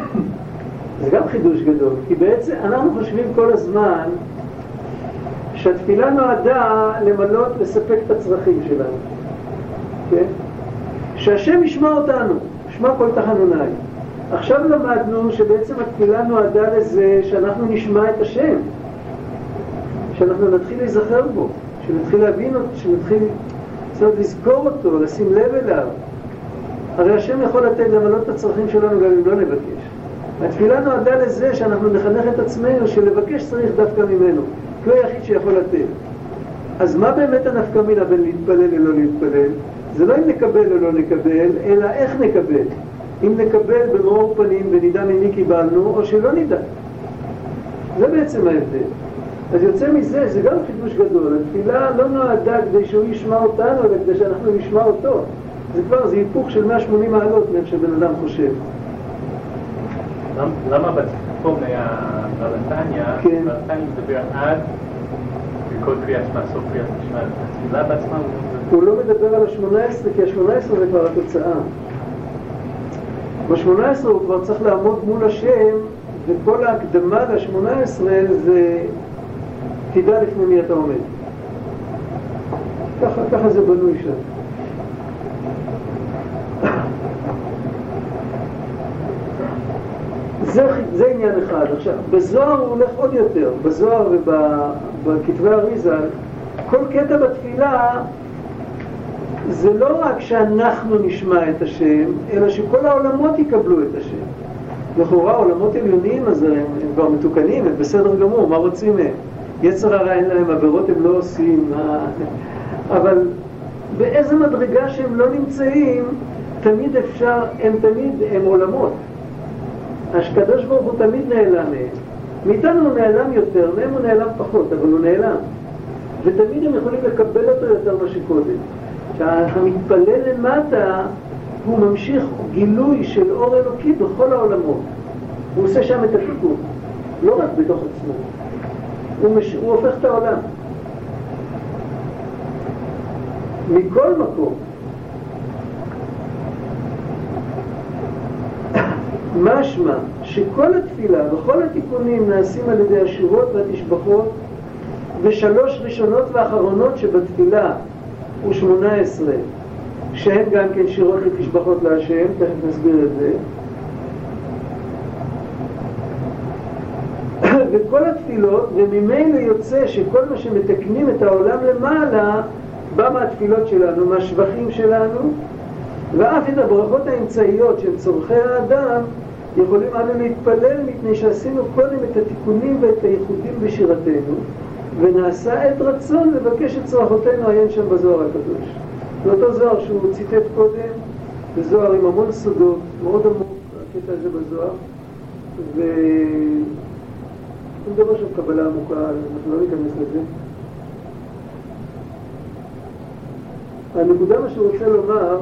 A: זה גם חידוש גדול, כי בעצם אנחנו חושבים כל הזמן שהתפילה נועדה למלות, לספק את הצרכים שלנו, כן? שהשם ישמע אותנו, ישמע כל תחנוני. עכשיו למדנו שבעצם התפילה נועדה לזה שאנחנו נשמע את השם, שאנחנו נתחיל להיזכר בו, שנתחיל להבין אותו, שנתחיל זאת לזכור אותו, לשים לב אליו. הרי השם יכול לתת למלות את הצרכים שלנו גם אם לא נבקש. התפילה נועדה לזה שאנחנו נחנך את עצמנו שלבקש צריך דווקא ממנו, כי הוא היחיד שיכול לתת. אז מה באמת הנפקא מינה בין להתפלל ללא להתפלל? זה לא אם נקבל או לא נקבל, אלא איך נקבל. אם נקבל במאור פנים ונדע ממי קיבלנו, או שלא נדע. זה בעצם ההבדל. אז יוצא מזה, זה גם חידוש גדול. התפילה לא נועדה כדי שהוא ישמע אותנו, אלא כדי שאנחנו נשמע אותו. זה כבר, זה היפוך של 180 מעלות מאיך שבן אדם חושב.
B: למה בצפון היה בלתניה,
A: כן.
B: בלתניה מדבר עד וכל קריאת שמע, סוף קריאת שמע, התפילה בעצמה
A: הוא לא מדבר על ה-18, כי ה-18 זה כבר התוצאה. ב-18 הוא כבר צריך לעמוד מול השם, וכל ההקדמה ל-18 זה תדע לפני מי אתה עומד. ככה, ככה זה בנוי שם. זה, זה עניין אחד. עכשיו, בזוהר הוא הולך עוד יותר. בזוהר ובכתבי אריזה, כל קטע בתפילה זה לא רק שאנחנו נשמע את השם, אלא שכל העולמות יקבלו את השם. לכאורה עולמות עליונים, אז הם, הם כבר מתוקנים, הם בסדר גמור, מה רוצים מהם? יצר הרע אין להם עבירות, הם לא עושים. אבל באיזה מדרגה שהם לא נמצאים, תמיד אפשר, הם תמיד, הם עולמות. הקדוש ברוך הוא תמיד נעלם מהם. מאיתנו הוא נעלם יותר, מהם הוא נעלם פחות, אבל הוא נעלם. ותמיד הם יכולים לקבל אותו יותר מה שקודם. שהמתפלל למטה הוא ממשיך גילוי של אור אלוקי בכל העולמות. הוא עושה שם את התיקון, לא רק בתוך עצמו. הוא, מש... הוא הופך את העולם. מכל מקום, משמע שכל התפילה וכל התיקונים נעשים על ידי השורות והתשבחות ושלוש ראשונות ואחרונות שבתפילה הוא שמונה עשרה שהן גם כן שירות ותשבחות להשם, תכף נסביר את זה וכל התפילות, וממילא יוצא שכל מה שמתקנים את העולם למעלה בא מהתפילות שלנו, מהשבחים שלנו ואף את הברכות האמצעיות של צורכי האדם יכולים אנו להתפלל מפני שעשינו קודם את התיקונים ואת הייחודים בשירתנו ונעשה עת רצון לבקש את צרכותינו עיין שם בזוהר הקדוש. זה אותו זוהר שהוא ציטט קודם, זה זוהר עם המון סודות, מאוד עמוק, הקטע הזה בזוהר, והוא מדבר שם קבלה עמוקה, אנחנו לא ניכנס לזה. הנקודה מה שהוא רוצה לומר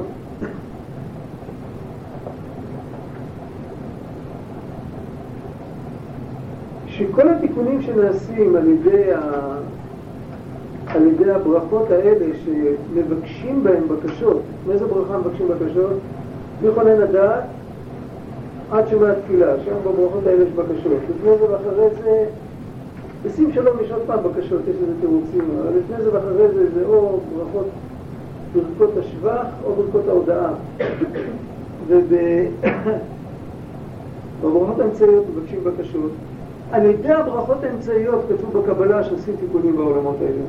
A: שכל התיקונים שנעשים על ידי, ה... על ידי הברכות האלה שמבקשים בהם בקשות, מאיזה ברכה מבקשים בקשות? מכונן הדעת עד שומע תפילה, שם בברכות האלה יש בקשות. לפני זה ואחרי זה, בשים שלום יש עוד פעם בקשות, יש לזה תירוצים, אבל לפני זה ואחרי זה זה או ברכות, ברכות השבח או ברכות ההודעה. ובברכות <coughs> האמצעיות מבקשים בקשות. על ידי הברכות האמצעיות כתוב בקבלה שעושים תיקונים בעולמות האלה.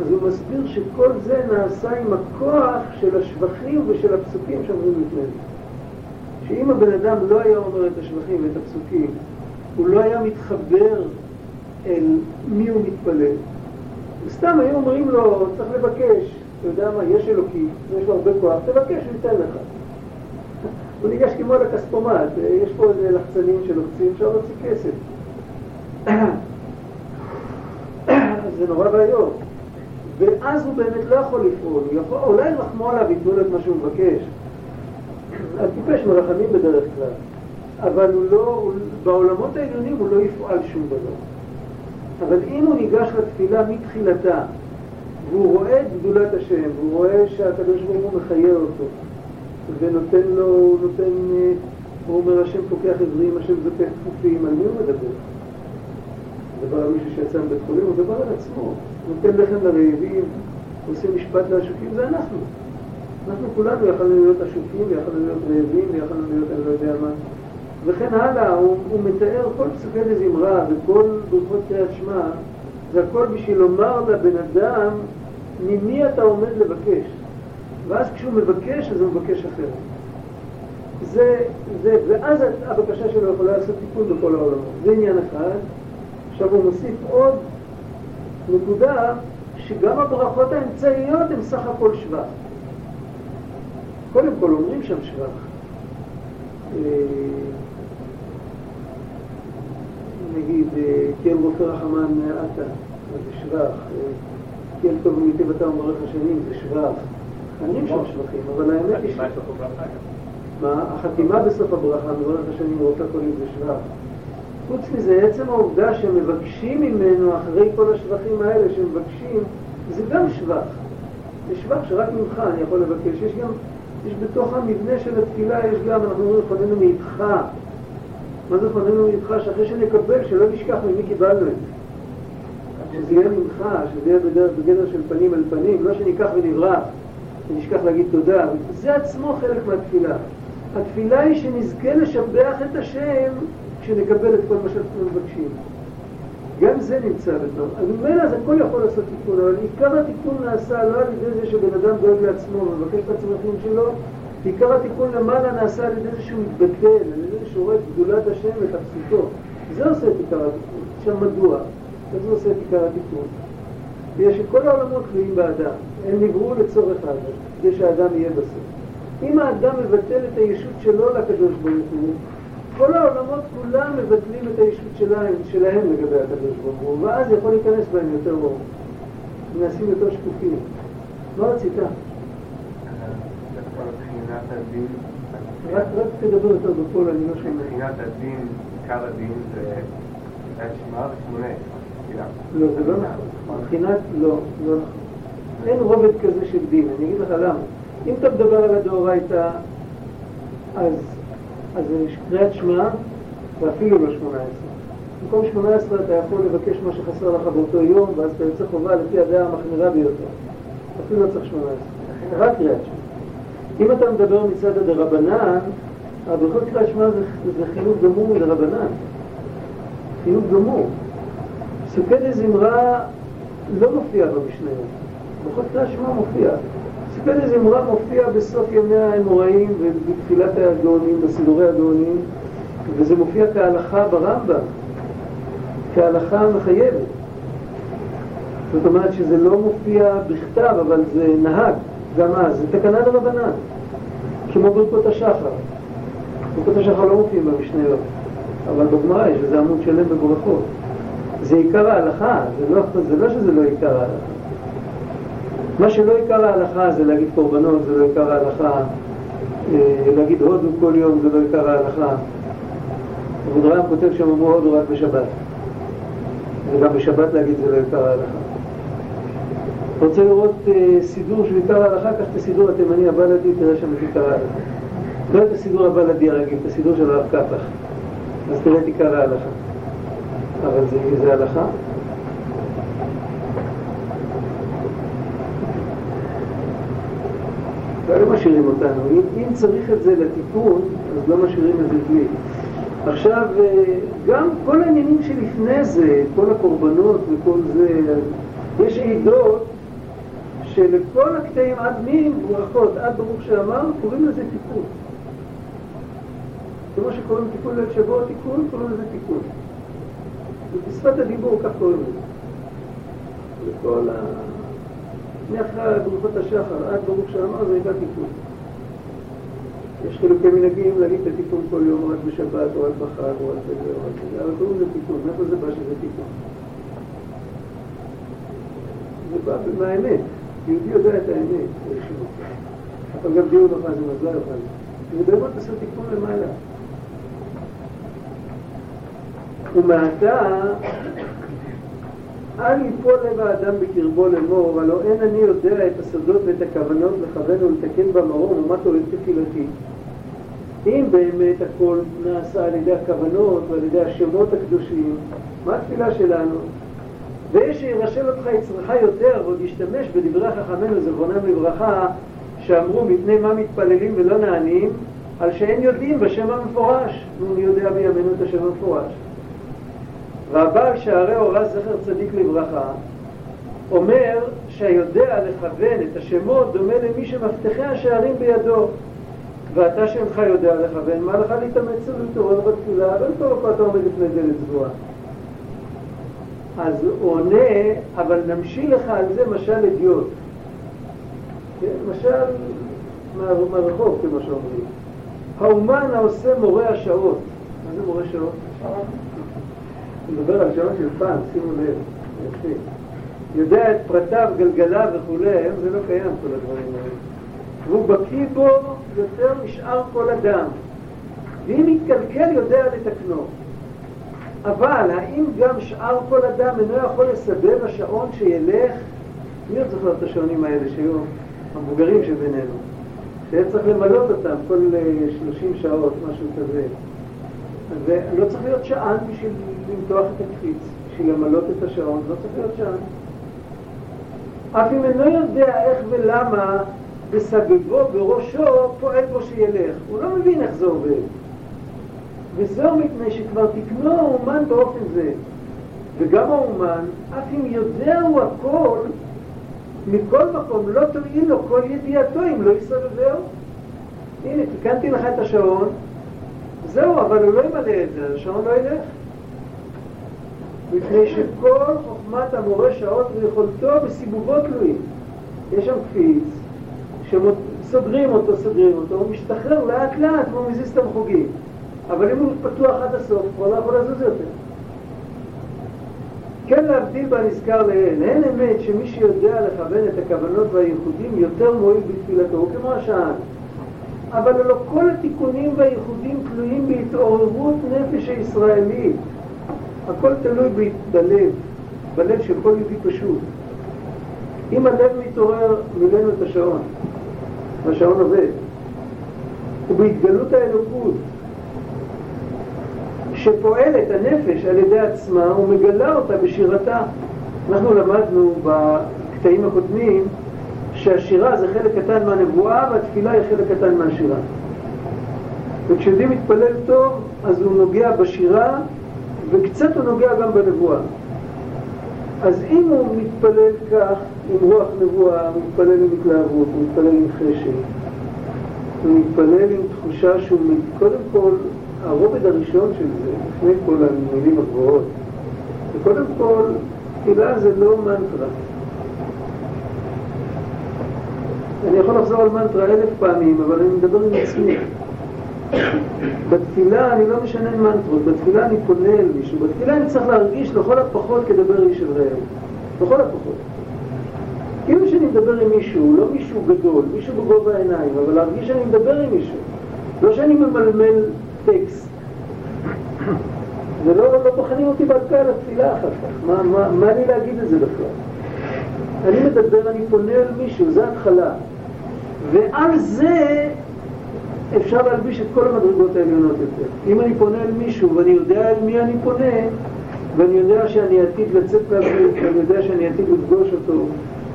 A: אז הוא מסביר שכל זה נעשה עם הכוח של השבחים ושל הפסוקים שאומרים לפני זה. שאם הבן אדם לא היה אומר את השבחים ואת הפסוקים, הוא לא היה מתחבר אל מי הוא מתפלל. סתם היו אומרים לו, צריך לבקש, אתה יודע מה, יש אלוקים, יש לו הרבה כוח, תבקש, הוא ייתן לך. <laughs> הוא ניגש כמו לכספומט, יש פה איזה לחצנים שלוחצים, אפשר להוציא כסף. <coughs> זה נורא ואיום. ואז הוא באמת לא יכול לפעול, יכול, אולי ירחמו עליו, ייתנו לו את מה שהוא מבקש. הטיפש מרחמים בדרך כלל, אבל הוא לא, הוא, בעולמות העליונים הוא לא יפעל שום דבר. אבל אם הוא ניגש לתפילה מתחילתה, והוא רואה את גדולת השם, והוא רואה שהקדוש ברוך הוא מחיה אותו, ונותן לו, הוא נותן, הוא אומר השם פוקח עברים, השם זוקף כפופים, על מי הוא מדבר? מדבר על מישהו שיצא מבית חולים, הוא מדבר על עצמו, נותן לחם לרעבים, עושה משפט לעשוקים, זה אנחנו. אנחנו כולנו יכולנו להיות עשוקים, ויכולנו להיות רעבים, ויכולנו להיות אני לא יודע מה. וכן הלאה, הוא, הוא מתאר כל פסוקי לזמרה וכל ברכות קריאת שמע, זה הכל בשביל לומר לבן אדם ממי אתה עומד לבקש. ואז כשהוא מבקש, אז הוא מבקש אחרת. זה, זה, ואז הבקשה שלו יכולה לעשות תיקון בכל העולמות. זה עניין אחד. עכשיו הוא מוסיף עוד נקודה, שגם הברכות האמצעיות הן סך הכל שבח. קודם כל אומרים שם שבח. אה, נגיד, אה, כן רופא רחמן עתה, זה שבח. אה, כן טוב ומיטיב אתה ומברך השנים, זה שבח. אומרים שם שבחים, אבל האמת היא ש... מה? החתימה בסוף הברכה, מברך השנים רופא קולים זה שבח. חוץ מזה, עצם העובדה שמבקשים ממנו אחרי כל השבחים האלה שמבקשים, זה גם שבח. זה שבח שרק ממך אני יכול לבקש. יש גם יש בתוך המבנה של התפילה, יש גם, אנחנו אומרים, חוננו מאיתך. מה זה חוננו מאיתך? שאחרי שנקבל, שלא נשכח ממי קיבלנו את זה. שזה יהיה ממך, שזה יהיה בגדר, בגדר של פנים אל פנים, לא שניקח ונברח, ונשכח להגיד תודה. זה עצמו חלק מהתפילה. התפילה היא שנזכה לשבח את השם כשנקבל את כל מה שאנחנו מבקשים. גם זה נמצא בתוך. אז ממילא זה הכל יכול לעשות תיקון, אבל עיקר התיקון נעשה לא על ידי זה שבן אדם דואג לעצמו ומבקש את הצרכים שלו, עיקר התיקון למעלה נעשה על ידי זה שהוא מתבטל, על ידי זה שהוא רואה את גדולת השם ואת הפסיקות. זה עושה את עיקר התיקון. עכשיו מדוע? אז זה עושה את עיקר התיקון. בגלל שכל העולמות תלויים באדם. הם נבראו לצורך האדם, כדי שהאדם יהיה בסוף. אם האדם מבטל את הישות שלו לקדוש ברוך הוא, כל העולמות כולם מבטלים את הישות שלהם, שלהם לגבי הקדוש ברוך הוא, ואז יכול להיכנס בהם יותר אור. נעשים יותר שקופים. מה רצית? רק תדבר יותר בפועל, אני לא שומע.
C: מבחינת הדין, עיקר הדין זה שמע ושמונה
A: לא, זה לא נכון. מבחינת, לא, לא נכון. אין רובד כזה של דין, אני אגיד לך למה. אם אתה מדבר על הדאורייתא, אז אז זה קריאת שמע, ואפילו לא שמונה עשרה. במקום שמונה עשרה אתה יכול לבקש מה שחסר לך באותו יום, ואז אתה יוצא חובה לפי הדעה המחמירה ביותר. אפילו לא צריך שמונה עשרה, רק קריאת שמע. אם אתה מדבר מצד הדרבנן, הברכות קריאת שמע זה, זה חינוך גמור מדרבנן. חינוך גמור. סוכי דזמרה לא מופיע במשניות. ברכות קריאת שמע מופיע. סיפר זמרה מופיע בסוף ימי האמוראים ובתפילת הגאונים, בסידורי הגאונים, וזה מופיע כהלכה ברמב"ם, כהלכה מחייבת. זאת אומרת שזה לא מופיע בכתב, אבל זה נהג, גם אז, זה תקנה לרבנן, כמו ברכות השחר. ברכות השחר לא מופיעים במשניות, אבל בגמרא יש איזה עמוד שלם בברכות. זה עיקר ההלכה, זה לא, זה לא שזה לא עיקר ההלכה. מה שלא עיקר ההלכה זה להגיד קורבנות, זה לא עיקר ההלכה, אה, להגיד הודו כל יום זה לא עיקר ההלכה. אבודרהם כותב שם אמרו הודו רק בשבת. וגם בשבת להגיד זה לא עיקר ההלכה. רוצה לראות אה, סידור של עיקר ההלכה, קח את הסידור התימני הבלדי, תראה שם את עיקר ההלכה. לא את הסידור הבלדי הרגיל, את הסידור של הרב קפח. אז תראה את עיקר ההלכה. אבל זה, זה הלכה. לא משאירים אותנו. אם, אם צריך את זה לתיקון, אז לא משאירים את זה בלי. עכשיו, אה, גם כל העניינים שלפני זה, כל הקורבנות וכל זה, יש עידות שלכל הקטעים עד מי ברכות, עד ברוך שאמר, קוראים לזה תיקון. כמו שקוראים תיקון ליל שבוע תיקון, קוראים לזה תיקון. בשפת הדיבור כך קוראים לזה. לכל ה... מאחרי ברכות השחר עד ברוך שאמר זה הייתה תיקון. יש חילוקי מנהגים להגיד את התיקון כל יום, רק בשבת, או רק בחג, או רק בזה, או רק בזה, אבל קוראים לזה תיקון. מאיפה זה בא שזה תיקון? זה בא מהאמת. יהודי יודע את האמת, אבל גם לא חזם, אז לא יוכל. זה באמת עושה תיקון למעלה. ומעתה אל יפול לב האדם בקרבו לאמור, הלא אין אני יודע את הסודות ואת הכוונות לכוון ולתקן במרום, ומה תועלת תפילתי. אם באמת הכל נעשה על ידי הכוונות ועל ידי השמות הקדושים, מה התפילה שלנו? ויש שירשל אותך יצרך יותר, ועוד ישתמש בדברי חכמינו, זכרונם לברכה, שאמרו מפני מה מתפללים ולא נענים, על שאין יודעים בשם המפורש. נו, יודע בימינו את השם המפורש. והבעל שערי אורה זכר צדיק לברכה אומר שהיודע לכוון את השמות דומה למי שמפתחי השערים בידו ואתה שאינך יודע לכוון, מה לך להתאמץ ולהתעורר בתפילה? לא טוב פה אתה עומד לפני דלת סגורה. אז הוא עונה, אבל נמשיל לך על זה משל אדיוט. כן? משל מהרחוב, כמו שאומרים. האומן העושה מורה השעות. מה זה מורה שעות? הוא מדבר על שעון של פעם, שימו לב, יפה. יודע את פרטיו, גלגליו וכולי, היום זה לא קיים כל הדברים האלה. והוא בקיא בו יותר משאר כל אדם. ואם יתקלקל יודע לתקנו. אבל האם גם שאר כל אדם אינו יכול לסבב השעון שילך? מי עוד זוכר את השעונים האלה שהיו המבוגרים שבינינו? שהיה צריך למלות אותם כל 30 אה, שעות, משהו כזה. ולא צריך להיות שען בשביל למתוח את הקפיץ, בשביל למלות את השעון, לא צריך להיות שען. אף אם אינו יודע איך ולמה בסבבו בראשו פועל בו שילך. הוא לא מבין איך זה עובד. וזהו מפני שכבר תקנו האומן באופן זה. וגם האומן, אף אם יודע הוא הכל, מכל מקום לא תועיל לו כל ידיעתו אם לא יסבבהו. הנה, תיקנתי לך את השעון, זהו, אבל הוא לא ימלא את זה, השעון לא ילך. מפני שכל חוכמת המורה שעות ויכולתו בסיבובו תלויים. יש שם קפיץ, שסוגרים אותו, סוגרים אותו, הוא משתחרר לאט לאט והוא מזיז את המחוגים. אבל אם הוא פתוח עד הסוף, הוא לא יכול לזוז יותר. כן להבדיל בנזכר לעיל, אין אמת שמי שיודע לכוון את הכוונות והייחודים יותר מועיל בתפילתו, הוא כמו השען. אבל הלא כל התיקונים והייחודים תלויים בהתעוררות נפש הישראלית. הכל תלוי בלב, בלב של כל יהודי פשוט. אם הלב מתעורר, מילאנו את השעון, והשעון עובד. ובהתגלות האלוקות, שפועלת הנפש על ידי עצמה ומגלה אותה בשירתה. אנחנו למדנו בקטעים הקודמים שהשירה זה חלק קטן מהנבואה והתפילה היא חלק קטן מהשירה. וכשיהודי מתפלל טוב, אז הוא נוגע בשירה וקצת הוא נוגע גם בנבואה. אז אם הוא מתפלל כך, עם רוח נבואה, הוא מתפלל עם התלהבות, הוא מתפלל עם חשק, הוא מתפלל עם תחושה שהוא, קודם כל, הרובד הראשון של זה, לפני כל המילים הגבוהות, וקודם כל, תפילה זה לא מנטרה. אני יכול לחזור על מנטרה אלף פעמים, אבל אני מדבר עם עצמי. בתפילה אני לא משנה מנטרות, בתפילה אני פונה אל מישהו, בתפילה אני צריך להרגיש לכל הפחות כדבר איש אל רעהו, לכל הפחות. כאילו שאני מדבר עם מישהו, לא מישהו גדול, מישהו בגובה העיניים, אבל להרגיש שאני מדבר עם מישהו, לא שאני ממלמל טקסט. <coughs> ולא לא בוחנים אותי בהלכה על התפילה אחר כך. מה, מה, מה לי להגיד את זה בכלל? אני מדבר, אני פונה אל מישהו, זה התחלה. ועל זה אפשר להלביש את כל המדרגות העליונות יותר. אם אני פונה אל מישהו ואני יודע אל מי אני פונה, ואני יודע שאני עתיד לצאת מהגוף, ואני יודע שאני עתיד לפגוש אותו,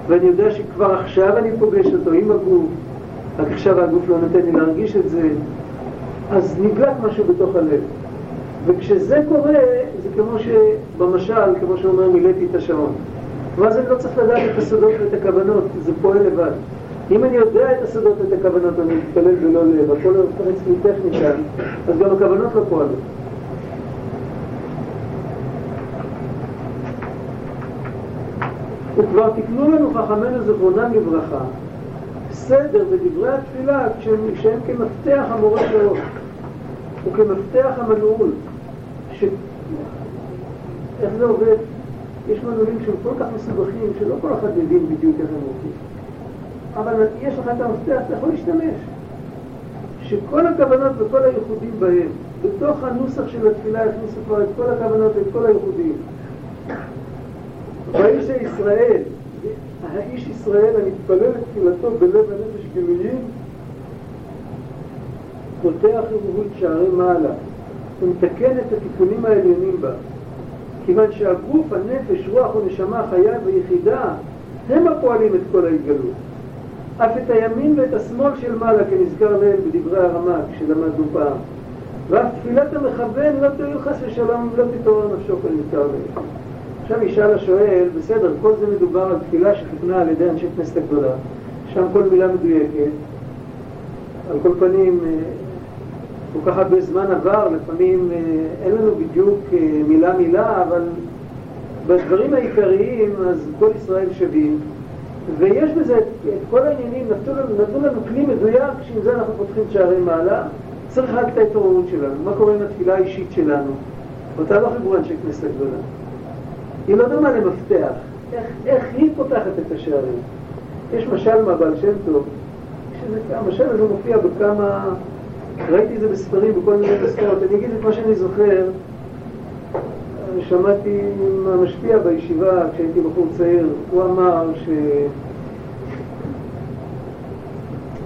A: ואני יודע שכבר עכשיו אני פוגש אותו עם הגוף, רק עכשיו הגוף לא נותן לי להרגיש את זה, אז נבלט משהו בתוך הלב. וכשזה קורה, זה כמו שבמשל, כמו שאומר, מילאתי את השעון. ואז אני לא צריך לדעת את הסודות ואת הכוונות, זה פועל לבד. אם אני יודע את הסודות ואת הכוונות, אני מתפלל ולא לב, הכל לא מתפרץ לי טכניקה, אז גם הכוונות לא פועלות. וכבר תקנו לנו חכמינו זכרונם לברכה, סדר בדברי התפילה שהם כמפתח המורה שלו, וכמפתח המנעול. ש... איך זה עובד? יש מנעולים שהם כל כך מסובכים, שלא כל אחד מבין בדיוק איך הם עובדים. אבל יש לך את המפתח, אתה יכול להשתמש. שכל הכוונות וכל הייחודים בהם, בתוך הנוסח של התפילה הכניסו כבר את כל הכוונות ואת כל הייחודים. והאיש הישראל, האיש ישראל המתפלל את תפילתו בלב הנפש גלויים, פותח את שערי מעלה ומתקן את התיקונים העליונים בה. כיוון שהגוף, הנפש, רוח ונשמה חיה ויחידה הם הפועלים את כל ההתגלות. אף את הימין ואת השמאל של מעלה, כנזכר להם בדברי הרמ"ק שלמדנו פעם. ואף תפילת המכוון לא תהיו חס ושלום, לא תתעורר נפשו כנזכר להם. עכשיו ישאל השואל, בסדר, כל זה מדובר על תפילה שכוונה על ידי אנשי כנסת הגדולה, שם כל מילה מדויקת, על כל פנים, אה, כל כך הרבה זמן עבר, לפעמים אה, אין לנו בדיוק אה, מילה מילה, אבל בדברים העיקריים אז כל ישראל שווים, ויש בזה את, את כל העניינים, נתנו לנו, נתנו לנו כלי מדויק שעם זה אנחנו פותחים שערי מעלה, צריך רק את ההתעוררות שלנו, מה קורה עם התפילה האישית שלנו, אותה לא חיברו אנשי כנסת הגדולה. היא לא דומה למפתח, איך, איך היא פותחת את השערים. יש משל מהבעל שם טוב, המשל הזה מופיע בכמה, ראיתי את זה בספרים, בכל מיני מסקנות, אני אגיד את מה שאני זוכר, שמעתי מהמשפיע בישיבה כשהייתי בחור צעיר, הוא אמר ש...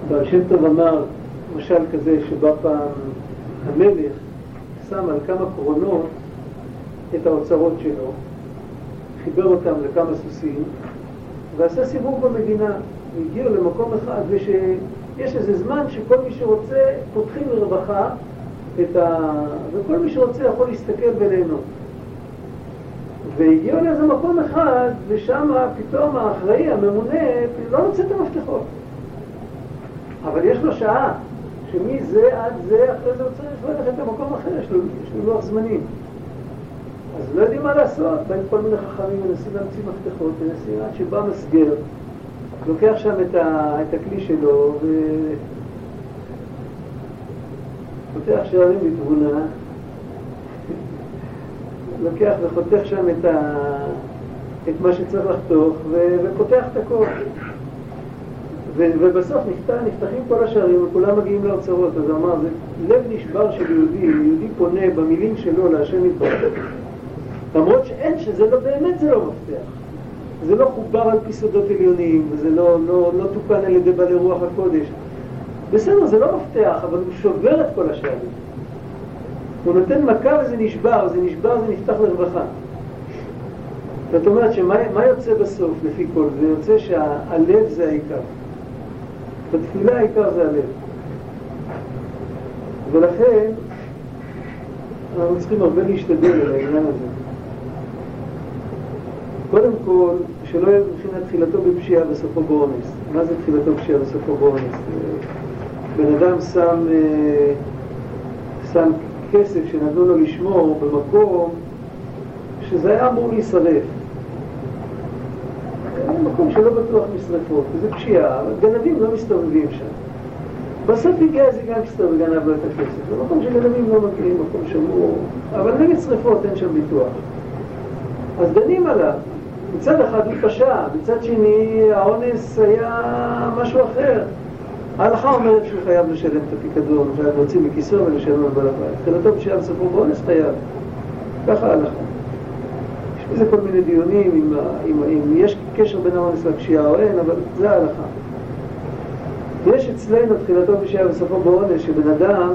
A: בעל שם טוב אמר, משל כזה, שבא פעם המלך שם על כמה קרונות את האוצרות שלו, חיבר אותם לכמה סוסים, ועשה סיבוב במדינה. הגיעו למקום אחד, ושיש איזה זמן שכל מי שרוצה, פותחים לרווחה את ה... וכל מי שרוצה יכול להסתכל וליהנות. והגיעו לאיזה מקום אחד, ושם פתאום האחראי, הממונה, לא רוצה את המפתחות. אבל יש לו שעה, שמזה עד זה, אחרי זה הוא צריך ללכת למקום אחר, יש לו, יש לו לוח זמנים. אז לא יודעים מה לעשות, באים כל מיני חכמים, מנסים להמציא מפתחות, מנסים עד שבא מסגר, לוקח שם את, ה, את הכלי שלו ופותח שערים בתבונה, <laughs> לוקח וחותך שם את, ה, את מה שצריך לחתוך ו, ופותח את הכל. ו, ובסוף נפתח, נפתחים כל השערים וכולם מגיעים לאוצרות, אז הוא אמר, זה לב נשבר של יהודי, יהודי פונה במילים שלו להשם יתברך. למרות שאין, שזה לא, באמת זה לא מפתח. זה לא חובר על פי סודות עליונים, וזה לא, לא, לא תוקן על ידי בעלי רוח הקודש. בסדר, זה לא מפתח, אבל הוא שובר את כל השערים. הוא נותן מכה וזה נשבר, זה נשבר, זה נפתח לרווחה. זאת אומרת שמה יוצא בסוף לפי כל זה? יוצא שהלב זה העיקר. בתפילה העיקר זה הלב. ולכן אנחנו צריכים הרבה להשתדל על העניין הזה. קודם כל, שלא יהיה מבחינת תחילתו בפשיעה וסופו באונס. מה זה תחילתו בפשיעה וסופו באונס? בן אדם שם, אה, שם כסף שנתנו לו לשמור במקום שזה היה אמור להישרף. מקום שלא בטוח משרפות, וזה פשיעה, גנבים לא מסתובבים שם. בסוף הגיע איזה גנגסטר וגנב לו את הכסף. זה מקום שגנבים לא מגיעים, מקום שמור, אבל נגד שרפות אין שם ביטוח. אז דנים עליו. מצד אחד הוא פשע, מצד שני האונס היה משהו אחר. ההלכה אומרת שהוא חייב לשלם את הפיקדון, חייב להוציא מכיסו ולשלם על בעל הבית. תחילתו פשיעה בסופו באונס חייב. ככה ההלכה. יש בזה כל מיני דיונים אם, אם, אם יש קשר בין האונס לפשיעה או אין, אבל זה ההלכה. יש אצלנו תחילתו פשיעה בסופו באונס, שבן אדם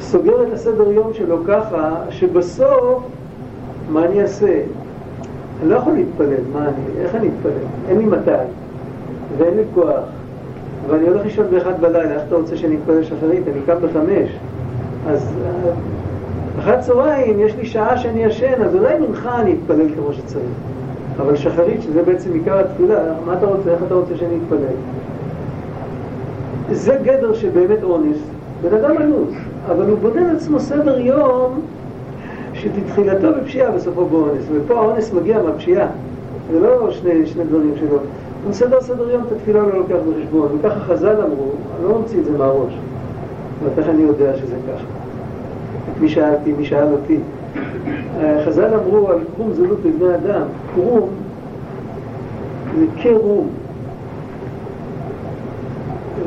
A: סוגר את הסדר יום שלו ככה, שבסוף, מה אני אעשה? אני לא יכול להתפלל, מה אני, איך אני אתפלל? אין לי מתי, ואין לי כוח, ואני הולך לישון באחד בלילה, איך אתה רוצה שאני אתפלל שחרית? אני קם בחמש. אז אחרי הצהריים יש לי שעה שאני ישן, אז אולי מנחה אני אתפלל כמו שצריך. אבל שחרית, שזה בעצם עיקר התפילה, מה אתה רוצה, איך אתה רוצה שאני אתפלל? זה גדר שבאמת אונס, בן אדם אנוס, אבל הוא בונה לעצמו סדר יום שתתחילתו בפשיעה בסופו באונס, ופה האונס מגיע מהפשיעה, זה לא שני, שני דברים שלו. הוא מסדר סדר יום את התפילה לא לוקח בחשבון, וככה חז"ל אמרו, אני לא ממציא את זה מהראש, אבל איך אני יודע שזה ככה? את מי שאלתי, מי שאל אותי. חז"ל אמרו על קרום זולות בבני אדם, קרום זה קרום.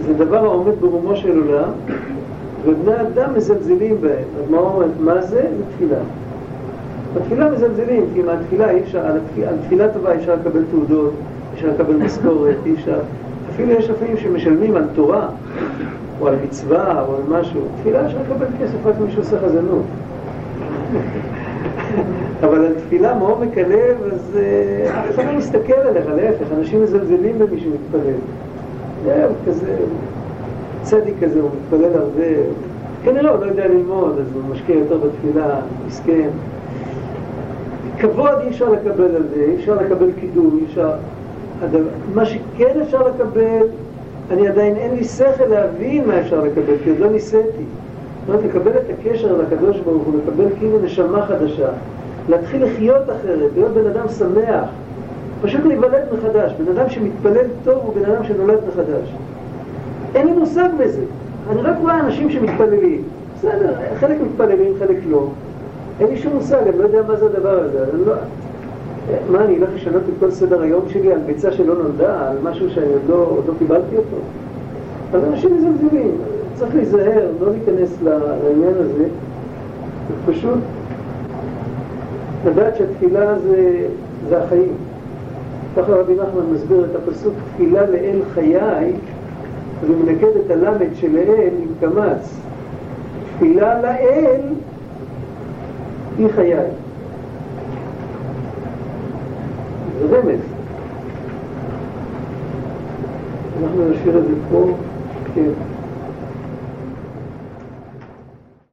A: זה דבר העומד ברומו של עולם, ובני אדם מזלזלים בהם. אז מה מה זה? זה תפילה. בתפילה מזלזלים, כי מהתפילה אי אפשר, על, תפילה טובה אי אפשר לקבל תעודות, אי אפשר לקבל משכורת, אי אפשר... אפילו יש לפעמים שמשלמים על תורה, או על מצווה, או על משהו. תפילה אפשר לקבל כסף רק מי שעושה חזנות. אבל על תפילה מעומק הלב, אז אף אחד לא מסתכל עליך, להפך, אנשים מזלזלים במי שמתפלל. זהו, כזה, צדיק כזה, הוא מתפלל הרבה. כנראה הוא לא יודע ללמוד, אז הוא משקיע יותר בתפילה, מסכן. כבוד אי אפשר לקבל על זה, אי אפשר לקבל קידום, אי אפשר... מה שכן אפשר לקבל, אני עדיין אין לי שכל להבין מה אפשר לקבל, כי עוד לא ניסיתי. זאת אומרת, לקבל את הקשר לקדוש ברוך הוא, לקבל כאילו נשמה חדשה, להתחיל לחיות אחרת, להיות בן אדם שמח, פשוט להיוולד מחדש. בן אדם שמתפלל טוב הוא בן אדם שנולד מחדש. אין לי מושג בזה. אני רק רואה אנשים שמתפללים. בסדר, חלק מתפללים, חלק לא. אין לי שום מושג, אני לא יודע מה זה הדבר הזה. לא... מה, אני אלך לשנות את כל סדר היום שלי על ביצה שלא נולדה, על משהו שאני עוד לא, עוד לא קיבלתי אותו? אז אנשים מזלזלים. צריך להיזהר, לא להיכנס לעניין הזה. פשוט לדעת שהתפילה זה, זה החיים. ככה רבי נחמן מסביר את הפסוק תפילה לאל חיי, הוא מנקד את הלמד של האל עם קמץ. תפילה לאל היא חיי. זה רמז. אנחנו נשאיר את זה פה, כן.